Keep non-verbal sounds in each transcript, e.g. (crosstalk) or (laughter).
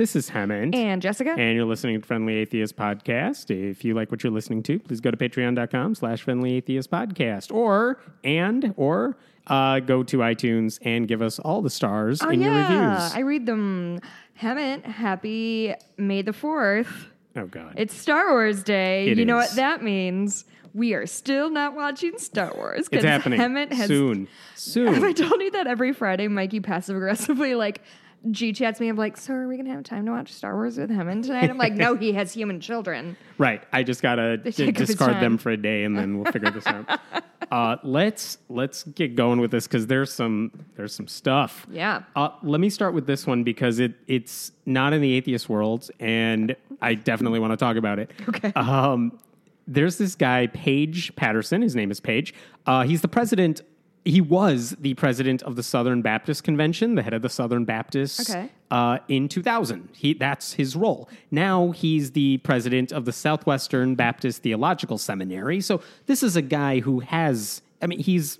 This is Hemant. And Jessica. And you're listening to Friendly Atheist Podcast. If you like what you're listening to, please go to patreon.com slash friendly atheist podcast. Or, and, or, uh, go to iTunes and give us all the stars oh, in yeah. your reviews. I read them. Hemant, happy May the 4th. oh, God. It's Star Wars Day. It you know what that means? We are still not watching Star Wars. It's happening has, soon. Soon. (laughs) Have I told you that every Friday Mikey passive aggressively like G chats me? I'm like, so are we gonna have time to watch Star Wars with Hemant tonight? I'm like, no, he (laughs) has human children. Right. I just gotta d- take up his discard them for a day, and then we'll figure this out. (laughs) Uh, let's let's get going with this because there's some there's some stuff. Yeah. Uh, let me start with this one because it it's not in the atheist world, and I definitely want to talk about it. Okay. Um, there's this guy, Paige Patterson. His name is Paige. Uh, he's the president. He was the president of the Southern Baptist Convention, the head of the Southern Baptists. Okay. Uh, in 2000, he that's his role. Now he's the president of the Southwestern Baptist Theological Seminary. So this is a guy who has. I mean, he's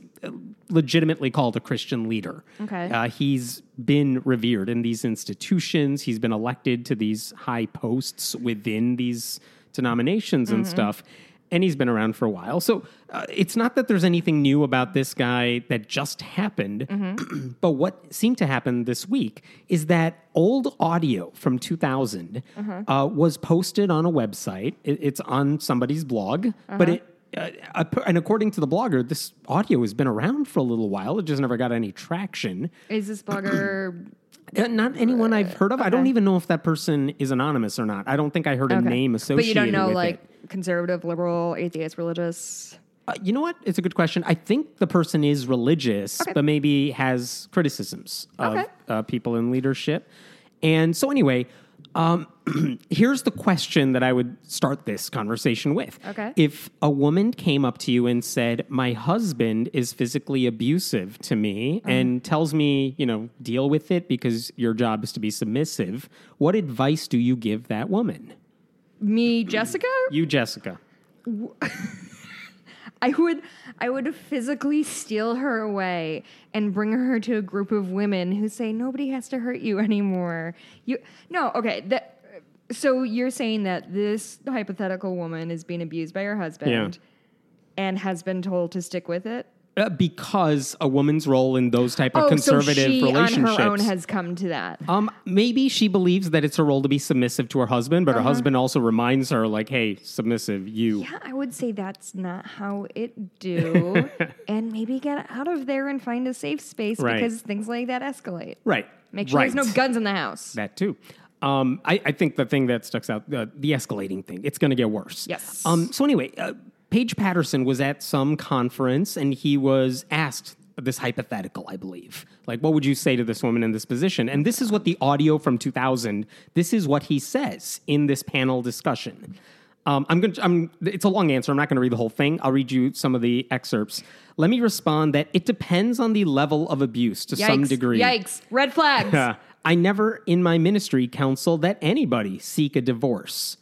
legitimately called a Christian leader. Okay. Uh, he's been revered in these institutions. He's been elected to these high posts within these denominations and stuff. And he's been around for a while. So uh, it's not that there's anything new about this guy that just happened. (clears throat) but what seemed to happen this week is that old audio from 2000 uh, was posted on a website. It, it's on somebody's blog, but it uh, and according to the blogger, this audio has been around for a little while. It just never got any traction. Is this blogger (clears throat) Uh, not anyone I've heard of. I don't even know if that person is anonymous or not. I don't think I heard a name associated But you don't know like it. Conservative, liberal, atheist, religious. Uh, you know what? It's a good question. I think the person is religious, but maybe has criticisms of Okay. uh, people in leadership. And so, anyway, um, (clears throat) here's the question that I would start this conversation with. Okay. If a woman came up to you and said, My husband is physically abusive to me Uh-huh. and tells me, you know, deal with it because your job is to be submissive, what advice do you give that woman? Me, Jessica? You, Jessica. (laughs) I would I would physically steal her away and bring her to a group of women who say nobody has to hurt you anymore. You no, okay. That so you're saying that this hypothetical woman is being abused by her husband and has been told to stick with it? Uh, because a woman's role in those type of oh, conservative so she relationships. on her own has come to that. Um, maybe she believes that it's her role to be submissive to her husband, but her husband also reminds her, like, "Hey, submissive, you." Yeah, I would say that's not how it do. (laughs) and maybe get out of there and find a safe space Right. because things like that escalate. Right. Make sure right. there's no guns in the house. That too. Um, I, I think the thing that sticks out, uh, the escalating thing, it's going to get worse. Yes. Um, so anyway, uh, Paige Patterson was at some conference and he was asked this hypothetical, I believe. Like, what would you say to this woman in this position? And this is what the audio from 2000, this is what he says in this panel discussion. Um, I'm going to, I'm, it's a long answer. I'm not going to read the whole thing. I'll read you some of the excerpts. Let me respond that it depends on the level of abuse to some degree. Yikes. Red flags. (laughs) I never in my ministry counsel that anybody seek a divorce.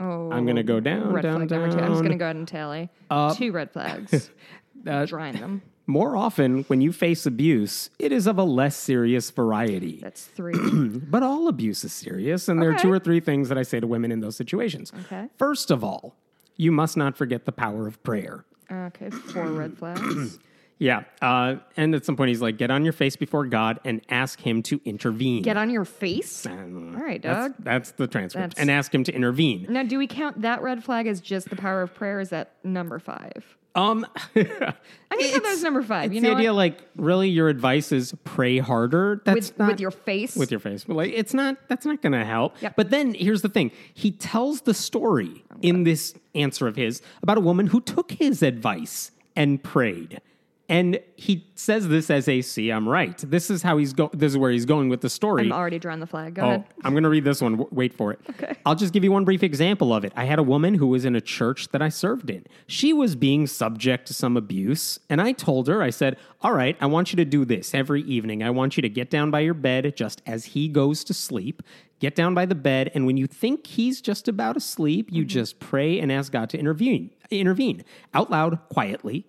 Oh, I'm gonna go down, red down, flag number two. I'm just gonna go ahead and tally two red flags. (laughs) Uh, Drawing them. more often, when you face abuse, it is of a less serious variety. That's three. (clears throat) But all abuse is serious, and there are two or three things that I say to women in those situations. Okay. First of all, you must not forget the power of prayer. okay, four red flags. (clears throat) Yeah. Uh, and at some point, he's like, get on your face before God and ask him to intervene. Get on your face. All right, That's, dog. that's the transcript. That's- And ask him to intervene. Now, do we count that red flag as just the power of prayer? Is that number five? Um, (laughs) I count that was number five. It's You the idea, what? like, really, your advice is pray harder. That's with not with your face. with your face. But like, it's not. That's not going to help. Yep. But then here's the thing: he tells the story in this answer of his about a woman who took his advice and prayed. And he says this as a see, I'm right. This is how he's go. This is where he's going with the story. I'm already drawing the flag. Go Oh, ahead. I'm going to read this one. W- Wait for it. Okay. I'll just give you one brief example of it. I had a woman who was in a church that I served in. She was being subject to some abuse, and I told her, I said, All right, I want you to do this every evening. I want you to get down by your bed just as he goes to sleep. Get down by the bed, and when you think he's just about asleep, you mm-hmm. just pray and ask God to intervene. Intervene out loud, quietly.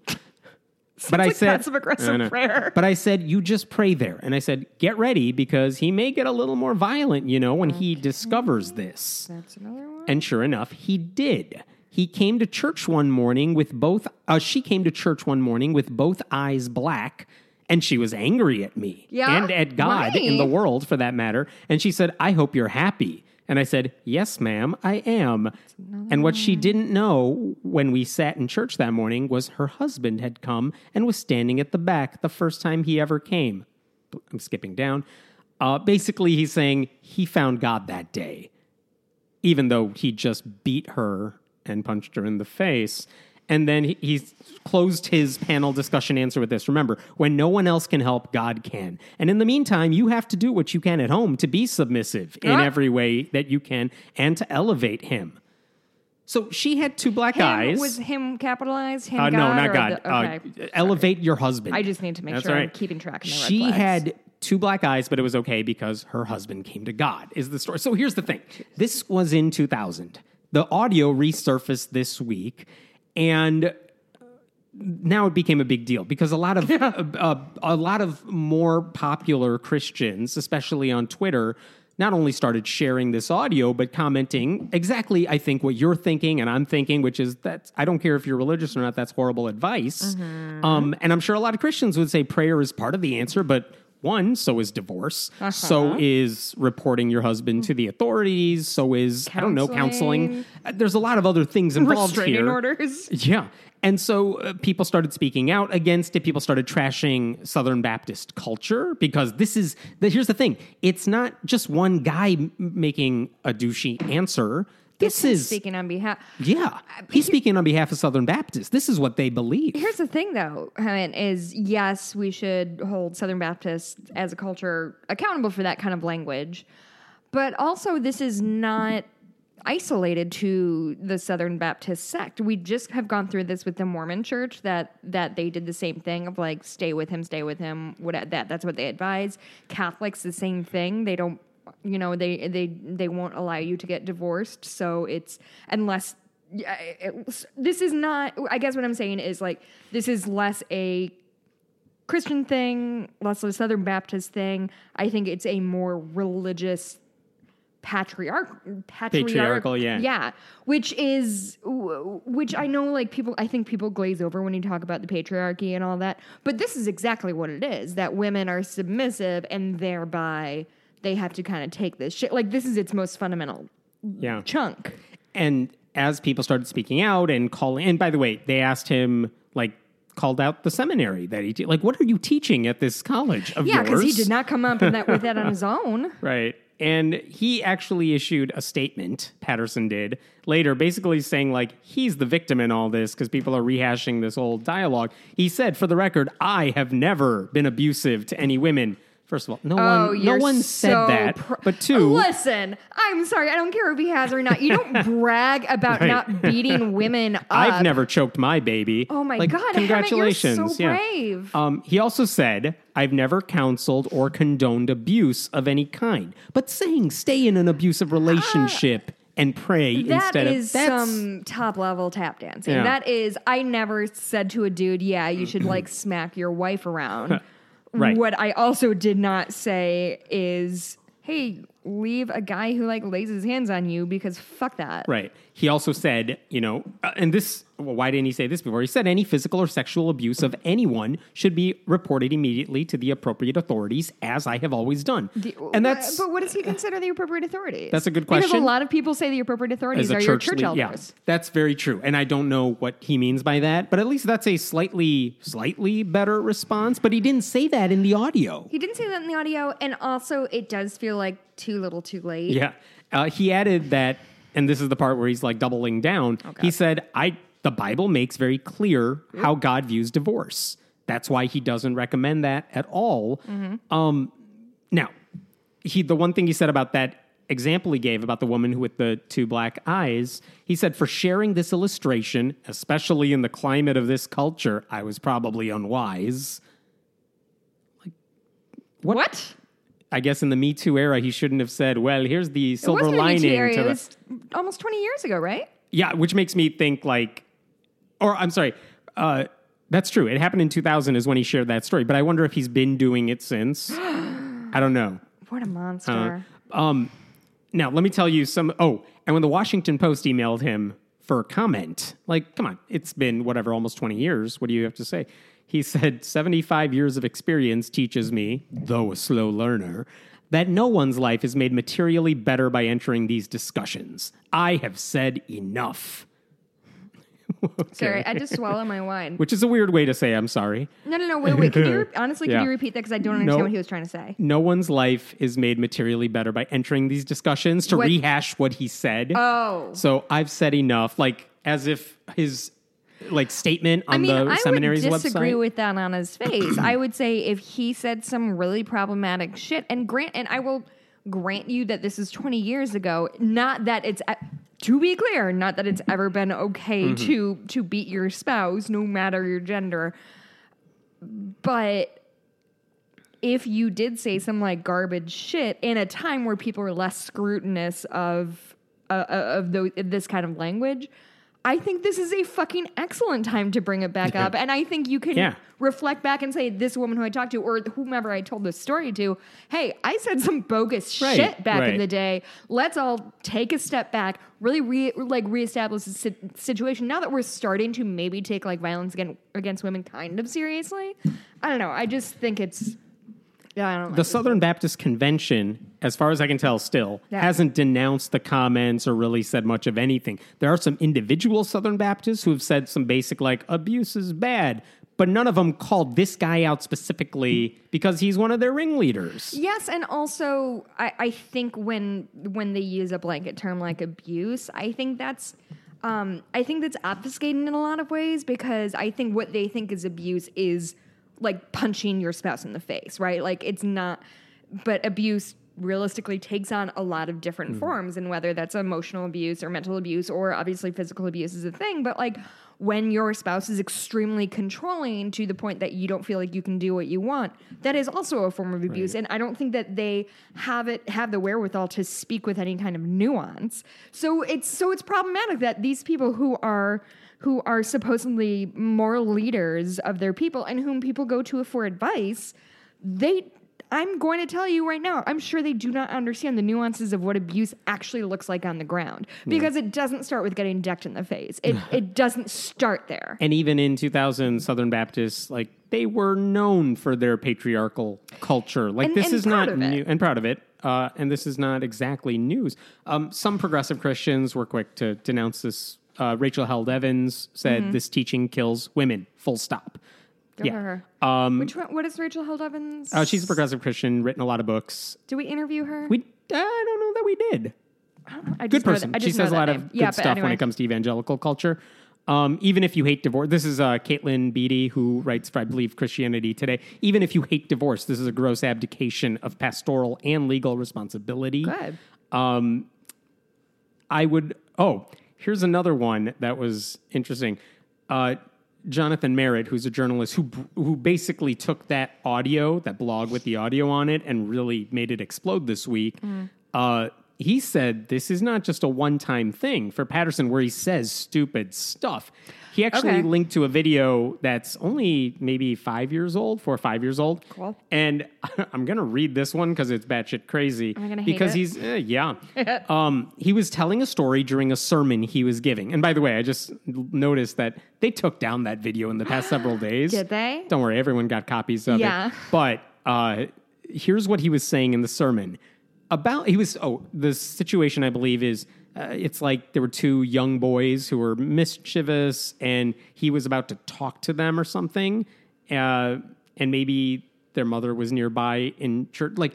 (laughs) But I like said passive-aggressive prayer. But I said you just pray there, and I said get ready because he may get a little more violent, you know, when he discovers this. That's another one. And sure enough, he did. He came to church one morning with both. Uh, she came to church one morning with both eyes black, and she was angry at me Yeah? and at God Why? in the world, for that matter. And she said, "I hope you're happy." And I said, Yes, ma'am, I am. And what she didn't know when we sat in church that morning was her husband had come and was standing at the back the first time he ever came. I'm skipping down. Uh, basically, he's saying he found God that day, even though he just beat her and punched her in the face. And then he, he's closed his panel discussion answer with this. Remember, when no one else can help, God can. And in the meantime, you have to do what you can at home to be submissive in Ah. every way that you can and to elevate him. So she had two black Him, eyes. was him capitalized? Him Uh, God? no, not God. the- okay. Uh, elevate your husband. I just need to make That's sure I'm keeping track of She flags. had two black eyes, but it was okay because her husband came to God. Is the story? So here's the thing. This was in 2000. The audio resurfaced this week, and now it became a big deal because a lot of (laughs) uh, uh, a lot of more popular Christians, especially on Twitter, not only started sharing this audio but commenting exactly I think what you're thinking and I'm thinking, which is that I don't care if you're religious or not, that's horrible advice. Um, and I'm sure a lot of Christians would say prayer is part of the answer, but one, so is divorce. So is reporting your husband to the authorities. So is I don't know counseling. Counseling. Uh, There's a lot of other things involved Restraining here. orders. (laughs) Yeah. And so uh, people started speaking out against it. People started trashing Southern Baptist culture because this is, the, here's the thing it's not just one guy m- making a douchey answer. This is, speaking on behalf. yeah, uh, he's speaking on behalf of Southern Baptists. This is what they believe. Here's the thing, though, Helen, is yes, we should hold Southern Baptists as a culture accountable for that kind of language, but also this is not isolated to the Southern Baptist sect. We just have gone through this with the Mormon Church that that they did the same thing of like stay with him, stay with him. What that that's what they advise. Catholics the same thing. They don't you know they they they won't allow you to get divorced. So it's unless it, this is not. I guess what I'm saying is like this is less a Christian thing, less of a Southern Baptist thing. I think it's a more religious patriarch patriarch, Patriarchal, yeah. yeah which is which i know like people i think people glaze over when you talk about the patriarchy and all that but this is exactly what it is that women are submissive and thereby they have to kind of take this shit like this is its most fundamental Yeah. chunk And as people started speaking out and calling, and by the way, they asked him, like, called out the seminary that he, te- like, what are you teaching at this college of yeah because he did not come up that with that on his (laughs) own Right. And he actually issued a statement, Patterson did, later, basically saying, like, he's the victim in all this because people are rehashing this old dialogue. He said, for the record, I have never been abusive to any women. First of all, no Oh, one, no one so said that. pr- but two, Listen, I'm sorry. I don't care if he has or not. You don't (laughs) brag about Right. not beating women (laughs) up. I've never choked my baby. Oh my Like, God, Hemant, congratulations! so yeah. brave. Um, he also said, "I've never counseled or condoned abuse of any kind, but saying stay in an abusive relationship and pray That instead is of that's some top level tap dancing. Yeah. That is, I never said to a dude, yeah, you should like (clears throat) smack your wife around. (laughs) Right. What I also did not say is, hey, leave a guy who like lays his hands on you because fuck that. Right. He also said, you know, uh, and this, well, why didn't he say this before? He said any physical or sexual abuse of anyone should be reported immediately to the appropriate authorities, as I have always done. and that's but what does he consider the appropriate authorities? That's a good question. Because a lot of people say the appropriate authorities are your church, church lead- elders. Yeah, that's very true. And I don't know what he means by that, but at least that's a slightly, slightly better response. But he didn't say that in the audio. He didn't say that in the audio, and also it does feel like too little, too late. Yeah. Uh, he added that, and this is the part where he's like doubling down. he said, I the Bible makes very clear how God views divorce. That's why he doesn't recommend that at all. Um, now, he the one thing he said about that example he gave about the woman with the two black eyes, he said, for sharing this illustration, especially in the climate of this culture, I was probably unwise. Like what? I guess in the Me Too era, he shouldn't have said, "Well, here's the It silver Me lining." Too area. to It was almost 20 years ago, right? Yeah, which makes me think like, or I'm sorry, uh, that's true. It happened in 2000 is when he shared that story, but I wonder if he's been doing it since. (gasps) I don't know. What a monster. Um, now let me tell you some. Oh, and when the Washington Post emailed him for a comment, like, come on, it's been whatever, almost 20 years. What do you have to say? He said, 75 years of experience teaches me, though a slow learner, that no one's life is made materially better by entering these discussions. I have said enough. (laughs) Sorry, I just swallow my wine. Which is a weird way to say I'm sorry. No, no, no. Wait, wait. Can you re- (laughs) honestly can Yeah. you repeat that because I don't understand No. what he was trying to say. No one's life is made materially better by entering these discussions to What- rehash what he said. Oh. So I've said enough, like as if his like statement on I mean, the I would disagree website. with that on his face. I would say if he said some really problematic shit, and grant, and I will grant you that this is 20 years ago. Not that it's, to be clear, not that it's ever been okay Mm-hmm. to to beat your spouse, no matter your gender. But if you did say some like garbage shit in a time where people are less scrutinous of uh, of those, this kind of language, I think this is a fucking excellent time to bring it back up. And I think you can Yeah. reflect back and say, this woman who I talked to, or whomever I told this story to, hey, I said some bogus Right, shit back in the day. Let's all take a step back, really re- like reestablish the si- situation. Now that we're starting to maybe take like violence against, against women kind of seriously, I don't know. I just think it's. Yeah, I don't like the. Southern Baptist Convention, as far as I can tell, still Yeah. hasn't denounced the comments or really said much of anything. There are some individual Southern Baptists who have said some basic like abuse is bad, but none of them called this guy out specifically because he's one of their ringleaders. Yes, and also I, I think when when they use a blanket term like abuse, I think that's um, I think that's obfuscating in a lot of ways because I think what they think is abuse is like punching your spouse in the face, right? Like it's not, but abuse realistically takes on a lot of different hmm. forms, and whether that's emotional abuse or mental abuse or obviously physical abuse is a thing, but like when your spouse is extremely controlling to the point that you don't feel like you can do what you want, that is also a form of abuse. And I don't think that they have it have the wherewithal to speak with any kind of nuance. So it's so it's problematic that these people who are who are supposedly moral leaders of their people and whom people go to for advice, they I'm going to tell you right now, I'm sure they do not understand the nuances of what abuse actually looks like on the ground because it doesn't start with getting decked in the face. It, (laughs) it doesn't start there. And even in 2000, Southern Baptists, like, they were known for their patriarchal culture. Like, And- this and is not new, and proud of it. Uh, and this is not exactly news. Um, some progressive Christians were quick to denounce this. Uh, Rachel Held Evans said this teaching kills women, full stop. Mm-hmm. Yeah. Um, Which one, what is Rachel Held Evans? uh, she's a progressive Christian, written a lot of books. Do we interview her? We, I don't know that we did. I good person. that- she says a lot name. of good yeah, stuff when it comes to evangelical culture. Um, even if you hate divorce, this is uh, Katelyn Beaty who writes for I believe Christianity Today. Even if you hate divorce, this is a gross abdication of pastoral and legal responsibility. Good. Um, I would. Oh, here's another one that was interesting. Uh, Jonathan Merritt, who's a journalist who who basically took that audio, that blog with the audio on it, and really made it explode this week. Uh, he said this is not just a one time thing for Patterson where he says stupid stuff. He actually Okay. linked to a video that's only maybe five years old, four or five years old. Cool. And (laughs) I'm going to read this one because it's batshit crazy. I'm gonna hate because it? he's, eh, yeah. (laughs) um, he was telling a story during a sermon he was giving. And by the way, I just noticed that they took down that video in the past several (gasps) days. Did they? Don't worry, everyone got copies of Yeah. it. But uh, here's what he was saying in the sermon about he was oh the situation I believe is uh, it's like there were two young boys who were mischievous and he was about to talk to them or something uh, and maybe their mother was nearby in church like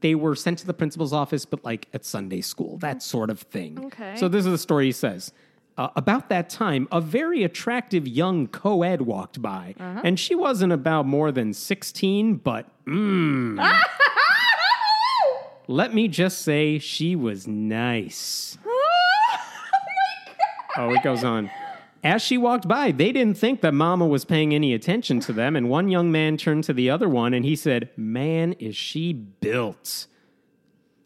they were sent to the principal's office but like at Sunday school that sort of thing Okay. so this is the story he says uh, about that time, a very attractive young co ed walked by. And she wasn't about more than 16, but mmm. (laughs) let me just say she was nice. Oh, it goes on. As she walked by, they didn't think that Mama was paying any attention to them, and one young man turned to the other one and he said, Man, is she built.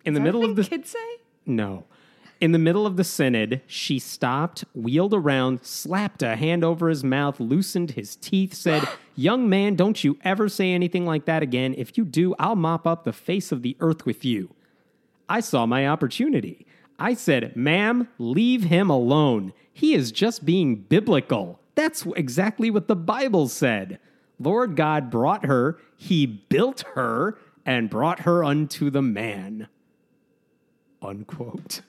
In the middle of the kids say. no. In the middle of the synod, she stopped, wheeled around, slapped a hand over his mouth, loosened his teeth, said, (gasps) Young man, don't you ever say anything like that again. If you do, I'll mop up the face of the earth with you. I saw my opportunity. I said, Ma'am, leave him alone. He is just being biblical. That's exactly what the Bible said. Lord God brought her, He built her, and brought her unto the man. Unquote.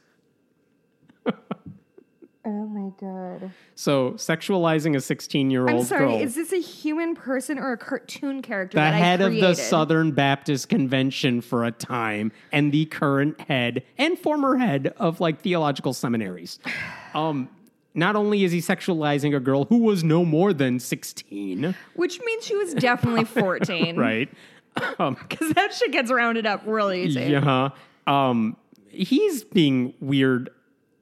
Oh my god. So, sexualizing a 16 year old. I'm sorry. girl. Is this a human person or a cartoon character? the that head of the? Southern Baptist Convention for a time and the current head and former head of like theological seminaries. (sighs) Um, not only is he sexualizing a girl who was no more than 16, which means she was (laughs) definitely 14, right? Because that shit gets rounded up really easy. Yeah. Um, he's being weird.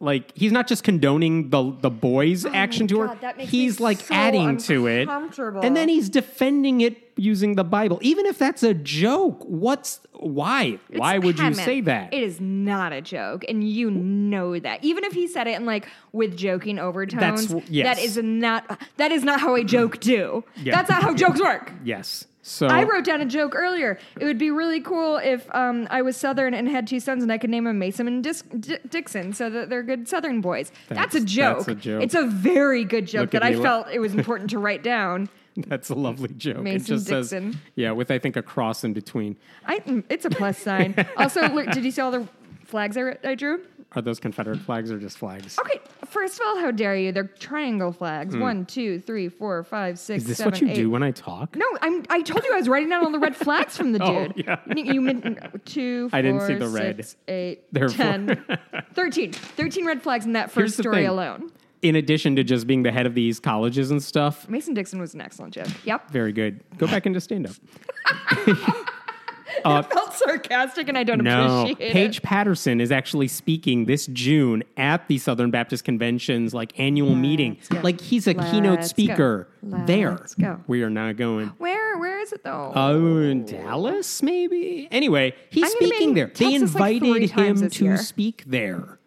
Like he's not just condoning the the boy's oh action to Oh God, her. that makes me He's like so adding to it, and then he's defending it using the Bible, even if that's a joke. What's why? It's why would you say that? It is not a joke, and you know that. Even if he said it in like with joking overtones, yes. that is not that is not how a joke do. Yeah. That's not how jokes work. yes. So I wrote down a joke earlier. It would be really cool if um, I was Southern and had two sons, and I could name them Mason and Dis- D- Dixon, so that they're good Southern boys. That's, a That's- joke. that's a joke. It's a very good joke Look that I felt it was (laughs) important to write down. that's a lovely joke. it Mason just says, Dixon. yeah, with I think a cross in between. I, it's a plus sign. (laughs) also, look, did you see all the flags I, I drew? Are those Confederate flags or just flags? Okay, first of all, how dare you? They're triangle flags. One, two, three, four, five, six, Hmm. Is this seven, what you eight. do when I talk? No, I'm. I told you I was writing down all the red flags from the (laughs) Oh, dude. yeah. (laughs) You, you meant two, I didn't see four, the red. six, eight, Therefore- 10, (laughs) 13. 13 red flags in that Here's first the story thing. alone. In addition to just being the head of these colleges and stuff, Mason Dixon was an excellent joke. Yep. very good. Go back into stand up. (laughs) I uh, felt sarcastic and I don't No, appreciate Paige it. Patterson is actually speaking this June at the Southern Baptist Convention's like annual meeting. go. Like he's a keynote Let's go. speaker there. Let's go. We are not going. Where? Where is it though? Oh, in Dallas, maybe. Anyway, he's I'm speaking there. in They Texas, like, invited him to year. speak there.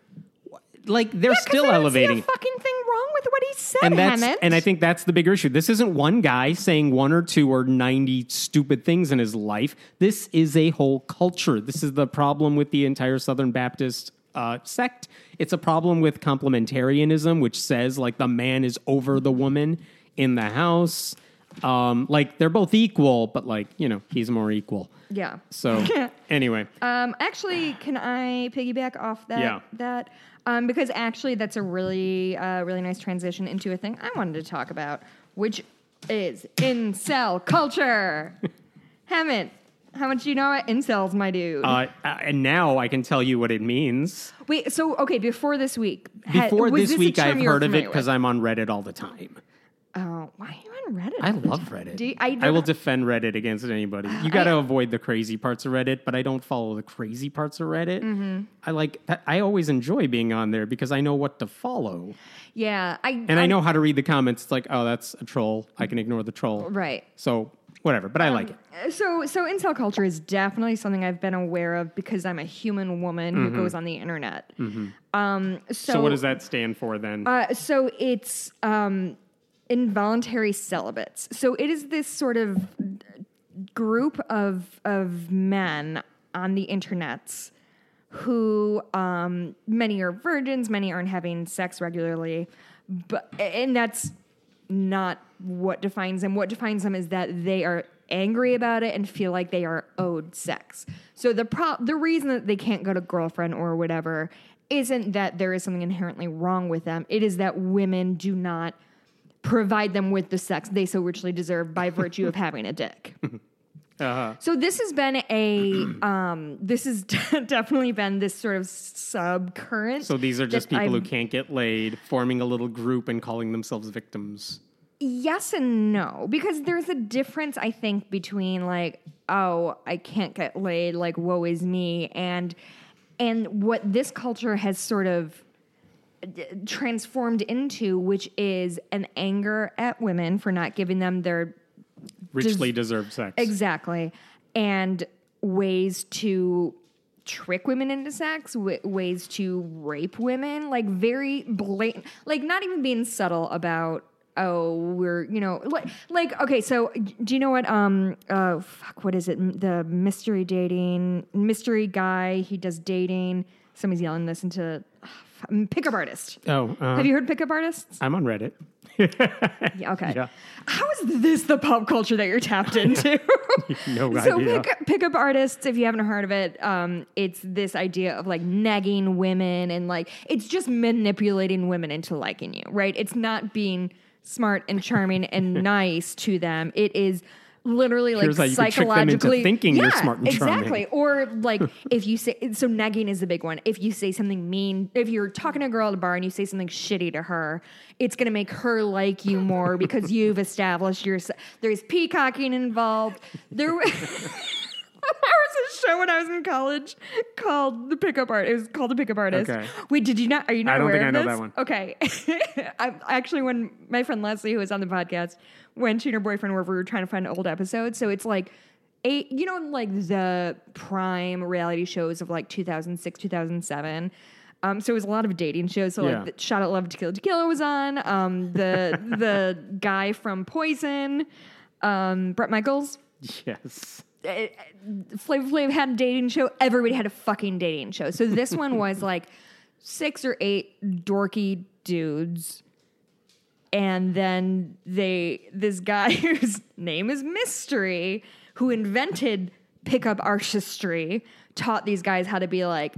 Like they're Yeah, still elevating. Fucking thing wrong with what he said, and that's Hemant. and I think that's the bigger issue. This isn't one guy saying one or two or ninety stupid things in his life. This is a whole culture. This is the problem with the entire Southern Baptist uh, sect. It's a problem with complementarianism, which says like the man is over the woman in the house. Um, like they're both equal, but like you know he's more equal. Yeah. So (laughs) anyway, Um, actually, can I piggyback off that? Yeah. That um, because actually, that's a really, uh, really nice transition into a thing I wanted to talk about, which is incel culture. (laughs) Hemant, how much do you know about incels, my dude? uh, and now I can tell you what it means. Wait, so okay, before this week, ha- Before was this a week, term I've you were heard of it familiar because with? I'm on Reddit all the time. Oh, why are you on Reddit? I all the love time? Reddit. Do you- I, I will defend Reddit against anybody. You got to avoid the crazy parts of Reddit, but I don't follow the crazy parts of Reddit. Mm-hmm. I like. I always enjoy being on there because I know what to follow, yeah, I and I know how to read the comments. It's like, oh, that's a troll. I can ignore the troll. Right. So whatever. But I like Um, it. So, so incel culture is definitely something I've been aware of because I'm a human woman who goes on the internet. Um, so, So, what does that stand for then? Uh, so it's um, involuntary celibates. So it is this sort of group of of men on the internets who um, many are virgins, many aren't having sex regularly, but and that's not what defines them. What defines them is that they are angry about it and feel like they are owed sex. So the pro- the reason that they can't go to girlfriend or whatever isn't that there is something inherently wrong with them. It is that women do not provide them with the sex they so richly deserve by virtue of having a dick. (laughs) Uh-huh. So this has been a (clears throat) um, this has (laughs) definitely been this sort of sub current. So these are just people who I've- can't get laid, forming a little group and calling themselves victims. Yes and no, because there's a difference, I think, between like, oh, I can't get laid, like, woe is me, and and what this culture has sort of transformed into, which is an anger at women for not giving them their Richly deserved sex. exactly, and ways to trick women into sex, w- ways to rape women, like very blatant, like not even being subtle about. Oh, we're you know like like okay. So do you know what? Um, uh, fuck, what is it? The mystery dating mystery guy. He does dating. Somebody's yelling this into pickup artist. oh, uh, Have you heard pickup artists? I'm on Reddit. (laughs) Yeah, okay. Yeah. How is this the pop culture that you're tapped into? (laughs) No (laughs) so idea. pick, pickup artists, if you haven't heard of it, um, it's this idea of like nagging women and like it's just manipulating women into liking you, right? It's not being smart and charming and nice to them. It is literally like Here's how you can them into psychologically thinking you're smart and charming. exactly. Or like (laughs) if you say so nagging is the big one. If you say something mean, if you're talking to a girl at a bar and you say something shitty to her, it's gonna make her like you more because you've established your there's peacocking involved. There was (laughs) there was a show when I was in college called The Pickup Art. It was called The Pickup Artist. Okay. Wait, did you not? Are you not I don't aware think of I know this? that one. Okay. (laughs) I, actually, when my friend Leslie, who was on the podcast, when she and her boyfriend were, we were trying to find old episodes. So it's like eight, you know, like the prime reality shows of like 2006, 2007. Um, so it was a lot of dating shows. So Yeah. like the Shot at Love Tila Tequila was on. Um, the (laughs) the guy from Poison, um, Bret Michaels. yes. Flavor Flav had a dating show. Everybody had a fucking dating show. So this one was (laughs) like six or eight dorky dudes. And then they, this guy (laughs) whose name is Mystery, who invented pickup artistry, taught these guys how to be like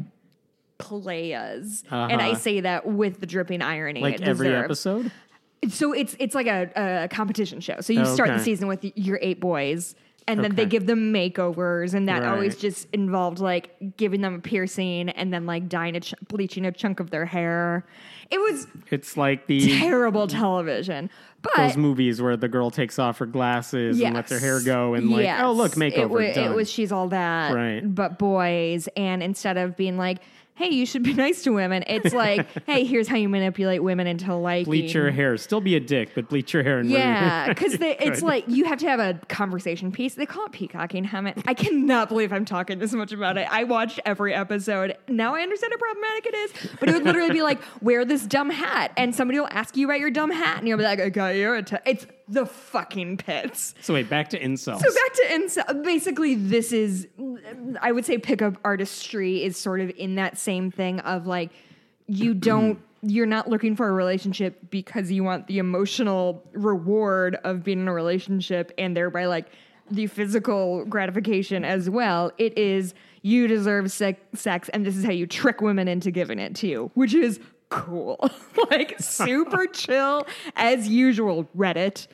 playas. And I Uh-huh. say that with the dripping irony. Like it every episode? So it's it's like a, a competition show. So you start the season with your eight boys, and then they give them makeovers, and that always just involved like giving them a piercing and then like dyeing a ch- bleaching a chunk of their hair. It was It's like the terrible television, but those movies where the girl takes off her glasses and lets her hair go and like, oh look, makeover It, done. it was she's all that, Right. But boys, and instead of being like, "Hey, you should be (laughs) nice to women," it's like, (laughs) "Hey, here's how you manipulate women into liking." bleach your hair. Still be a dick, but bleach your hair and Yeah, because (laughs) it's like you have to have a conversation piece. They call it peacocking. Hemant. I cannot believe I'm talking this much about it. I watched every episode. Now I understand how problematic it is. But it would literally be like, wear this dumb hat, and somebody will ask you about your dumb hat, and you'll be like, okay, you're a. T-. It's the fucking pits. So wait, back to incels. So back to incel. Basically, this is, I would say, pickup artistry is sort of in that same thing of like, you (clears throat) don't, you're not looking for a relationship because you want the emotional reward of being in a relationship and thereby like the physical gratification as well. It is you deserve sec- sex, and this is how you trick women into giving it to you, which is cool, (laughs) like super (laughs) chill as usual. Reddit.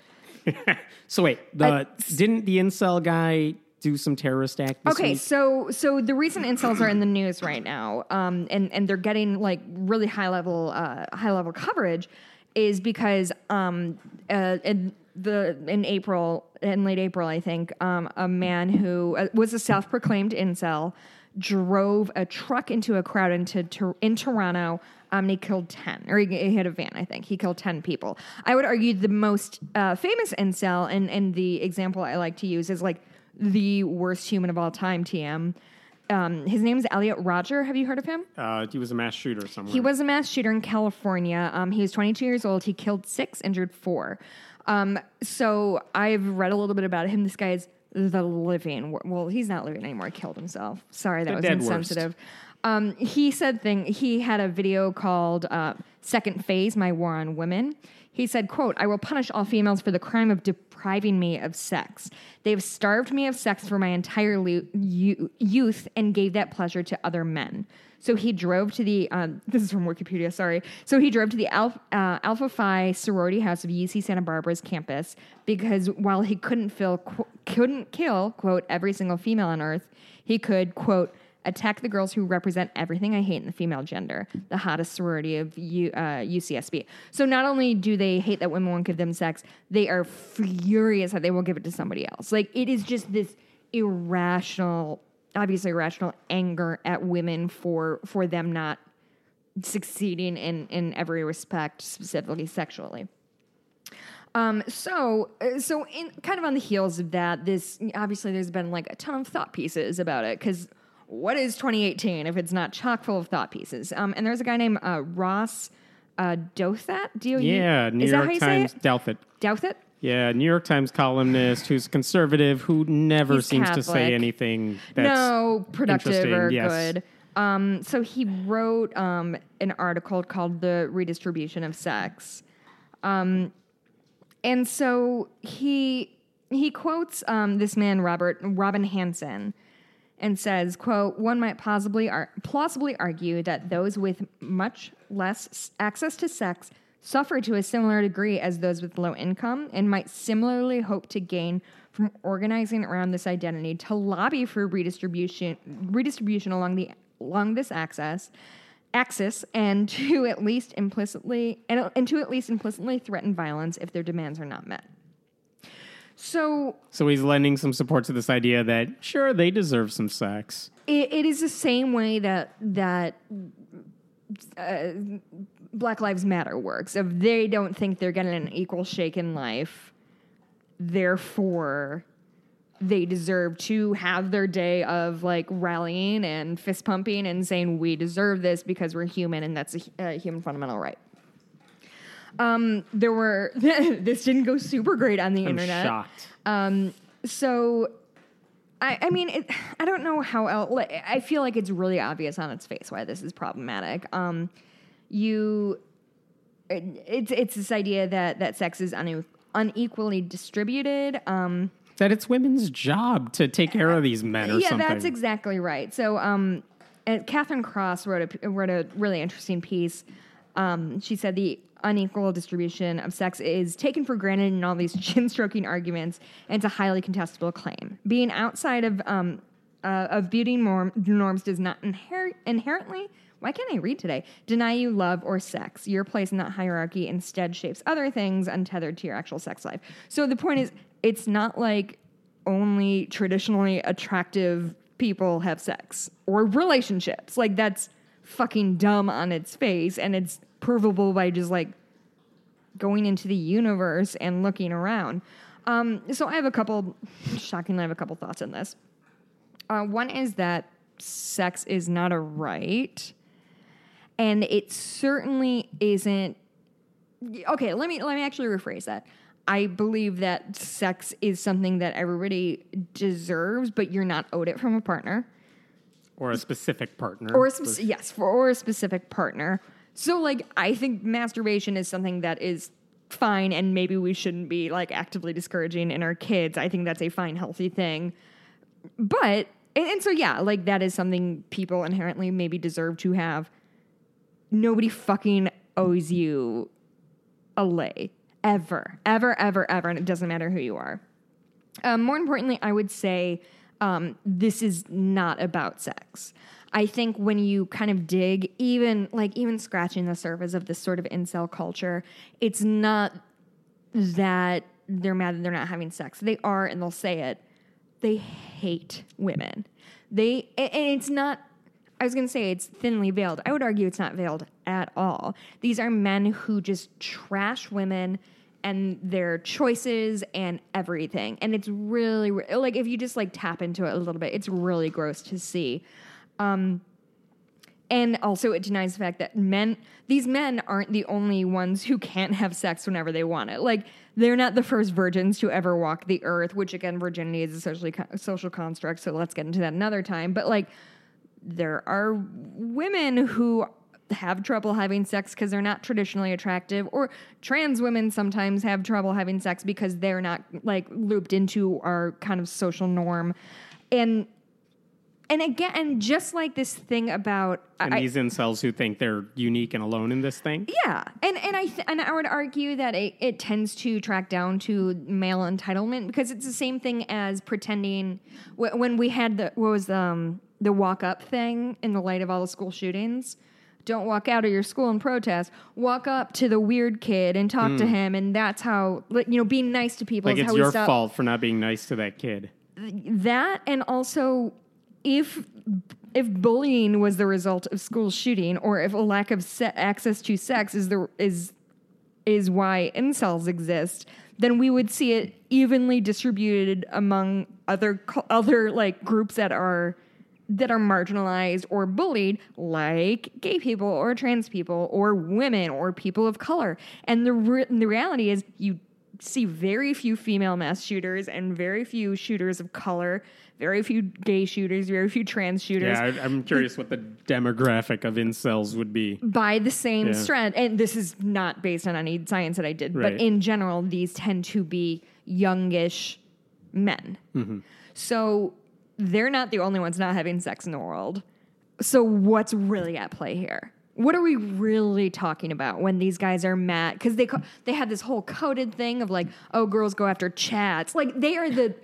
So wait, the didn't the incel guy do some terrorist act? Okay, week? so so the reason incels are in the news right now, um, and and they're getting like really high level uh, high level coverage, is because um, uh, in the in April in late April I think um, a man who uh, was a self proclaimed incel drove a truck into a crowd into Tor- in Toronto. Um, and he killed 10, or he, he hit a van, I think. He killed 10 people. I would argue the most uh, famous incel, and, and the example I like to use is like the worst human of all time, TM. Um, his name is Elliot Rodger. Have you heard of him? Uh, he was a mass shooter somewhere. He was a mass shooter in California. Um, he was 22 years old. He killed six, injured four. Um, so I've read a little bit about him. This guy is the living. Well, he's not living anymore. He killed himself. Sorry, that The was insensitive. Um, he said thing. He had a video called uh, "Second Phase: My War on Women." He said, "quote I will punish all females for the crime of depriving me of sex. They have starved me of sex for my entire youth and gave that pleasure to other men." So he drove to the. Um, this is from Wikipedia. Sorry. So he drove to the Alpha, uh, Alpha Phi sorority house of UC Santa Barbara's campus because while he couldn't fill, qu- couldn't kill quote every single female on Earth, he could quote attack the girls who represent everything I hate in the female gender, the hottest sorority of U, uh, UCSB. So not only do they hate that women won't give them sex, they are furious that they will give it to somebody else. Like it is just this irrational, obviously irrational anger at women for for them not succeeding in in every respect, specifically sexually. Um, so, uh, so in kind of on the heels of that, this obviously there's been like a ton of thought pieces about it because what is 2018 if it's not chock full of thought pieces? Um, and there's a guy named uh, Ross uh, Douthat. D O U- yeah, New is York you Times. Douthat. Douthat. Yeah, New York Times columnist who's conservative who never He's seems to say anything that's no productive interesting, or yes. good. Um, so he wrote um, an article called "The Redistribution of Sex," um, and so he he quotes um, this man Robert Robin Hanson and says, "quote One might possibly ar- plausibly argue that those with much less access to sex." Suffer to a similar degree as those with low income and might similarly hope to gain from organizing around this identity to lobby for redistribution redistribution along the along this axis axis and (laughs) to at least implicitly and, and to at least implicitly threaten violence if their demands are not met. So So he's lending some support to this idea that sure they deserve some sex. it, it is the same way that that uh, Black Lives Matter works. If they don't think they're getting an equal shake in life, therefore they deserve to have their day of like rallying and fist pumping and saying we deserve this because we're human and that's a, a human fundamental right. Um, there were (laughs) this didn't go super great on the I'm internet. shocked. Um, so I, I mean, it, I don't know how else. Like, I feel like it's really obvious on its face why this is problematic. Um, you, it's it's this idea that that sex is une- unequally distributed. Um, that it's women's job to take care of these men or yeah, something. that's exactly right. So, um, and Katherine Cross wrote a wrote a really interesting piece. Um, she said the unequal distribution of sex is taken for granted in all these (laughs) chin stroking arguments, and it's a highly contestable claim. Being outside of um, uh, of beauty norm, norms does not inher- inherently. Why can't I read today? Deny you love or sex. Your place in that hierarchy instead shapes other things untethered to your actual sex life. So the point is, it's not like only traditionally attractive people have sex or relationships. Like that's fucking dumb on its face and it's provable by just like going into the universe and looking around. Um, so I have a couple, shockingly, I have a couple thoughts on this. Uh, one is that sex is not a right, and it certainly isn't. Okay, let me let me actually rephrase that. I believe that sex is something that everybody deserves, but you're not owed it from a partner or a specific partner. or a spec- yes, for or a specific partner. So like I think masturbation is something that is fine and maybe we shouldn't be like actively discouraging in our kids. I think that's a fine healthy thing. But and, and so yeah, like that is something people inherently maybe deserve to have. Nobody fucking owes you a lay ever, ever, ever, ever, and it doesn't matter who you are. Um, more importantly, I would say um, this is not about sex. I think when you kind of dig, even like even scratching the surface of this sort of incel culture, it's not that they're mad that they're not having sex. They are, and they'll say it. They hate women. They and and it's not. I was going to say it's thinly veiled. I would argue it's not veiled at all. These are men who just trash women and their choices and everything. And it's really like if you just like tap into it a little bit, it's really gross to see. Um, and also, it denies the fact that men, these men aren't the only ones who can't have sex whenever they want it. Like, they're not the first virgins to ever walk the earth, which again, virginity is a socially social construct. So let's get into that another time. But like, there are women who have trouble having sex because they're not traditionally attractive, or trans women sometimes have trouble having sex because they're not like looped into our kind of social norm. And and again, and just like this thing about And I- these incels who think they're unique and alone in this thing. yeah, and and I th- and I would argue that it, it tends to track down to male entitlement because it's the same thing as pretending wh- when we had the what was um, the walk up thing in the light of all the school shootings. Don't walk out of your school and protest. Walk up to the weird kid and talk to him, and that's how you know being nice to people Hmm. Like is it's how we your stop fault for not being nice to that kid. that and also if if bullying was the result of school shooting or if a lack of se- access to sex is the is is why incels exist then we would see it evenly distributed among other other like groups that are that are marginalized or bullied like gay people or trans people or women or people of color and the re- the reality is you see very few female mass shooters and very few shooters of color, very few gay shooters, very few trans shooters. Yeah, I, I'm curious what the demographic of incels would be. By the same Yeah. strand, and this is not based on any science that I did, Right. but in general, these tend to be youngish men. Mm-hmm. So they're not the only ones not having sex in the world. So what's really at play here? What are we really talking about when these guys are mad? Because they co- they had this whole coded thing of like, oh, girls go after chads. Like they are the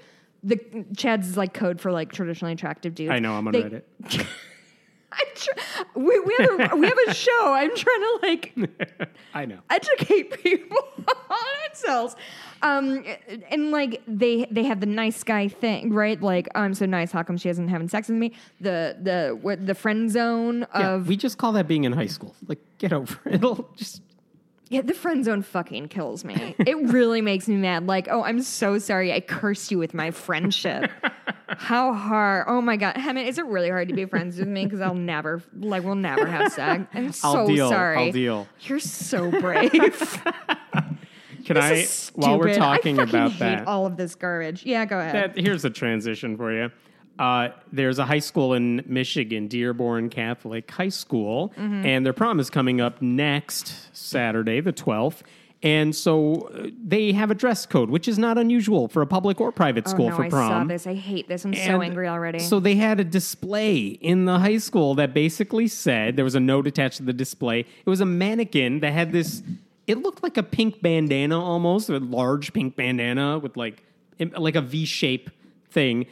the chads is like code for like traditionally attractive dudes. I know I'm on They- Reddit. (laughs) (laughs) Tr- we, we have a we have a (laughs) show. I'm trying to like (laughs) I know. educate people on incels. Um, and like they they have the nice guy thing, right? Like I'm so nice. How come she hasn't having sex with me? The the what the friend zone Yeah, of we just call that being in high school. Like, get over it. It'll just. Yeah, the friend zone fucking kills me. it really makes me mad. Like, oh, I'm so sorry. I cursed you with my friendship. How hard? Oh my god, Hemant, is it really hard to be friends with me? Because I'll never, like, we'll never have sex. I'm so I'll deal. sorry. I'll deal. You're so brave. Can I, while we're stupid. talking I fucking about hate that, all of this garbage. Yeah, go ahead. that, here's a transition for you. Uh, there's a high school in Michigan, Dearborn Catholic High School, Mm-hmm. and their prom is coming up next Saturday, the 12th. And so uh, they have a dress code, which is not unusual for a public or private oh, school no, for I prom. saw this. I hate this. I'm so angry already. So they had a display in the high school that basically said there was a note attached to the display. It was a mannequin that had this. It looked like a pink bandana almost, a large pink bandana with like like a V shape thing.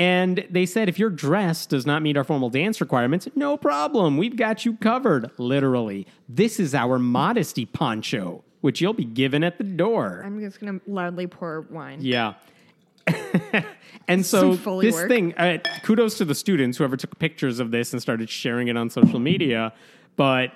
And they said if your dress does not meet our formal dance requirements, no problem. We've got you covered. Literally, this is our modesty poncho, which you'll be given at the door. I'm just gonna loudly pour wine. Yeah. (laughs) and so this work. thing, uh, kudos to the students whoever took pictures of this and started sharing it on social media. But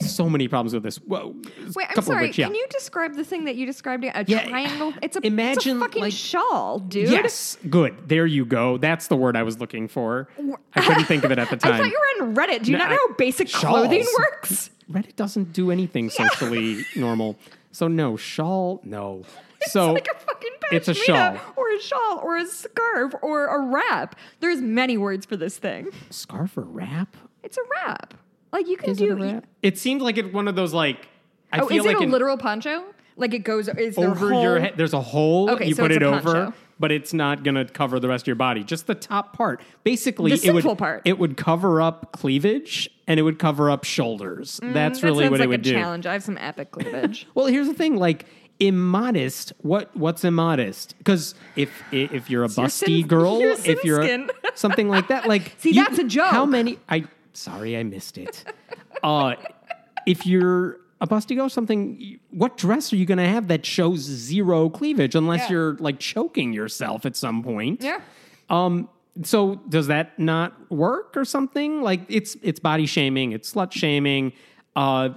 so many problems with this. Whoa, Wait, I'm sorry. which, yeah. Can you describe the thing that you described? A Yeah, triangle? It's a, imagine, it's a fucking like- shawl, dude. Yes, good. There you go. That's the word I was looking for. I couldn't think of it at the time. (laughs) I thought you were on Reddit. Do you No, not know I- how basic clothing works? Reddit doesn't do anything socially (laughs) normal. So no shawl, no. So like a fucking it's a shawl. or a shawl or a scarf or a wrap. There's many words for this thing. scarf or wrap. It's a wrap. Like you can Is do. it a wrap? It seemed like it one of those like. I oh, feel is like it a an- literal poncho? Like it goes is there a over your hole? head. There's a hole. Okay, you so put it's it a over, poncho. but it's not going to cover the rest of your body. Just the top part. Basically, The it would sinful part. it would cover up cleavage and it would cover up shoulders. That's Mm, That really sounds what like it would a do. challenge. I have some epic cleavage. (laughs) Well, here's the thing, like immodest. What what's immodest? Because if if you're a your busty sin- (laughs) girl, your if you're a- skin. something like that, like (laughs) See, that's a joke. How many? I sorry, I missed it. uh, if you're a busty girl, something. What dress are you going to have that shows zero cleavage? Unless Yeah. you're like choking yourself at some point. yeah. um so does that not work or something? Like it's it's body shaming, it's slut shaming. Uh,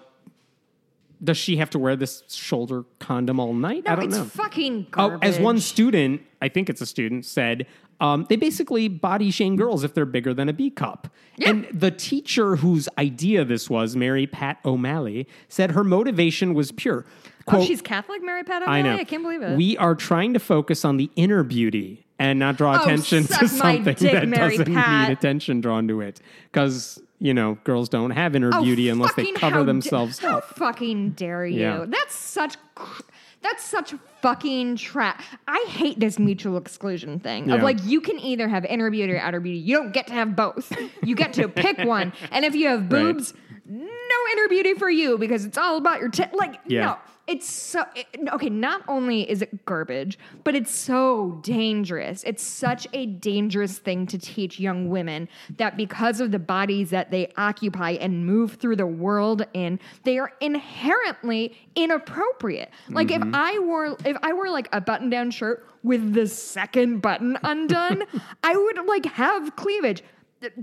does she have to wear this shoulder condom all night? No, I don't it's know. fucking Oh, garbage. as one student, I think it's a student, said um, they basically body shame girls if they're bigger than a B cup. And the teacher whose idea this was, Mary Pat O'Malley, said her motivation was pure. Oh, Quote, she's Catholic, Mary Pat I O'Malley? know. I can't believe it. We are trying to focus on the inner beauty and not draw Oh, attention to something dick, that Mary doesn't Pat. need attention drawn to it. Because, you know, girls don't have inner Oh, beauty unless they cover how da- themselves how fucking dare you? Yeah. That's such. cr- That's such fucking trap. I hate this mutual exclusion thing of Yeah. like you can either have inner beauty or outer beauty. You don't get to have both. You get to pick (laughs) one. And if you have Right. boobs, no inner beauty for you because it's all about your tit. Like Yeah. no, it's so it, okay. Not only is it garbage, but it's so dangerous. It's such a dangerous thing to teach young women that because of the bodies that they occupy and move through the world in, they are inherently inappropriate. Like if mm-hmm. I wore if I wore like a button down shirt with the second button undone, (laughs) I would like have cleavage.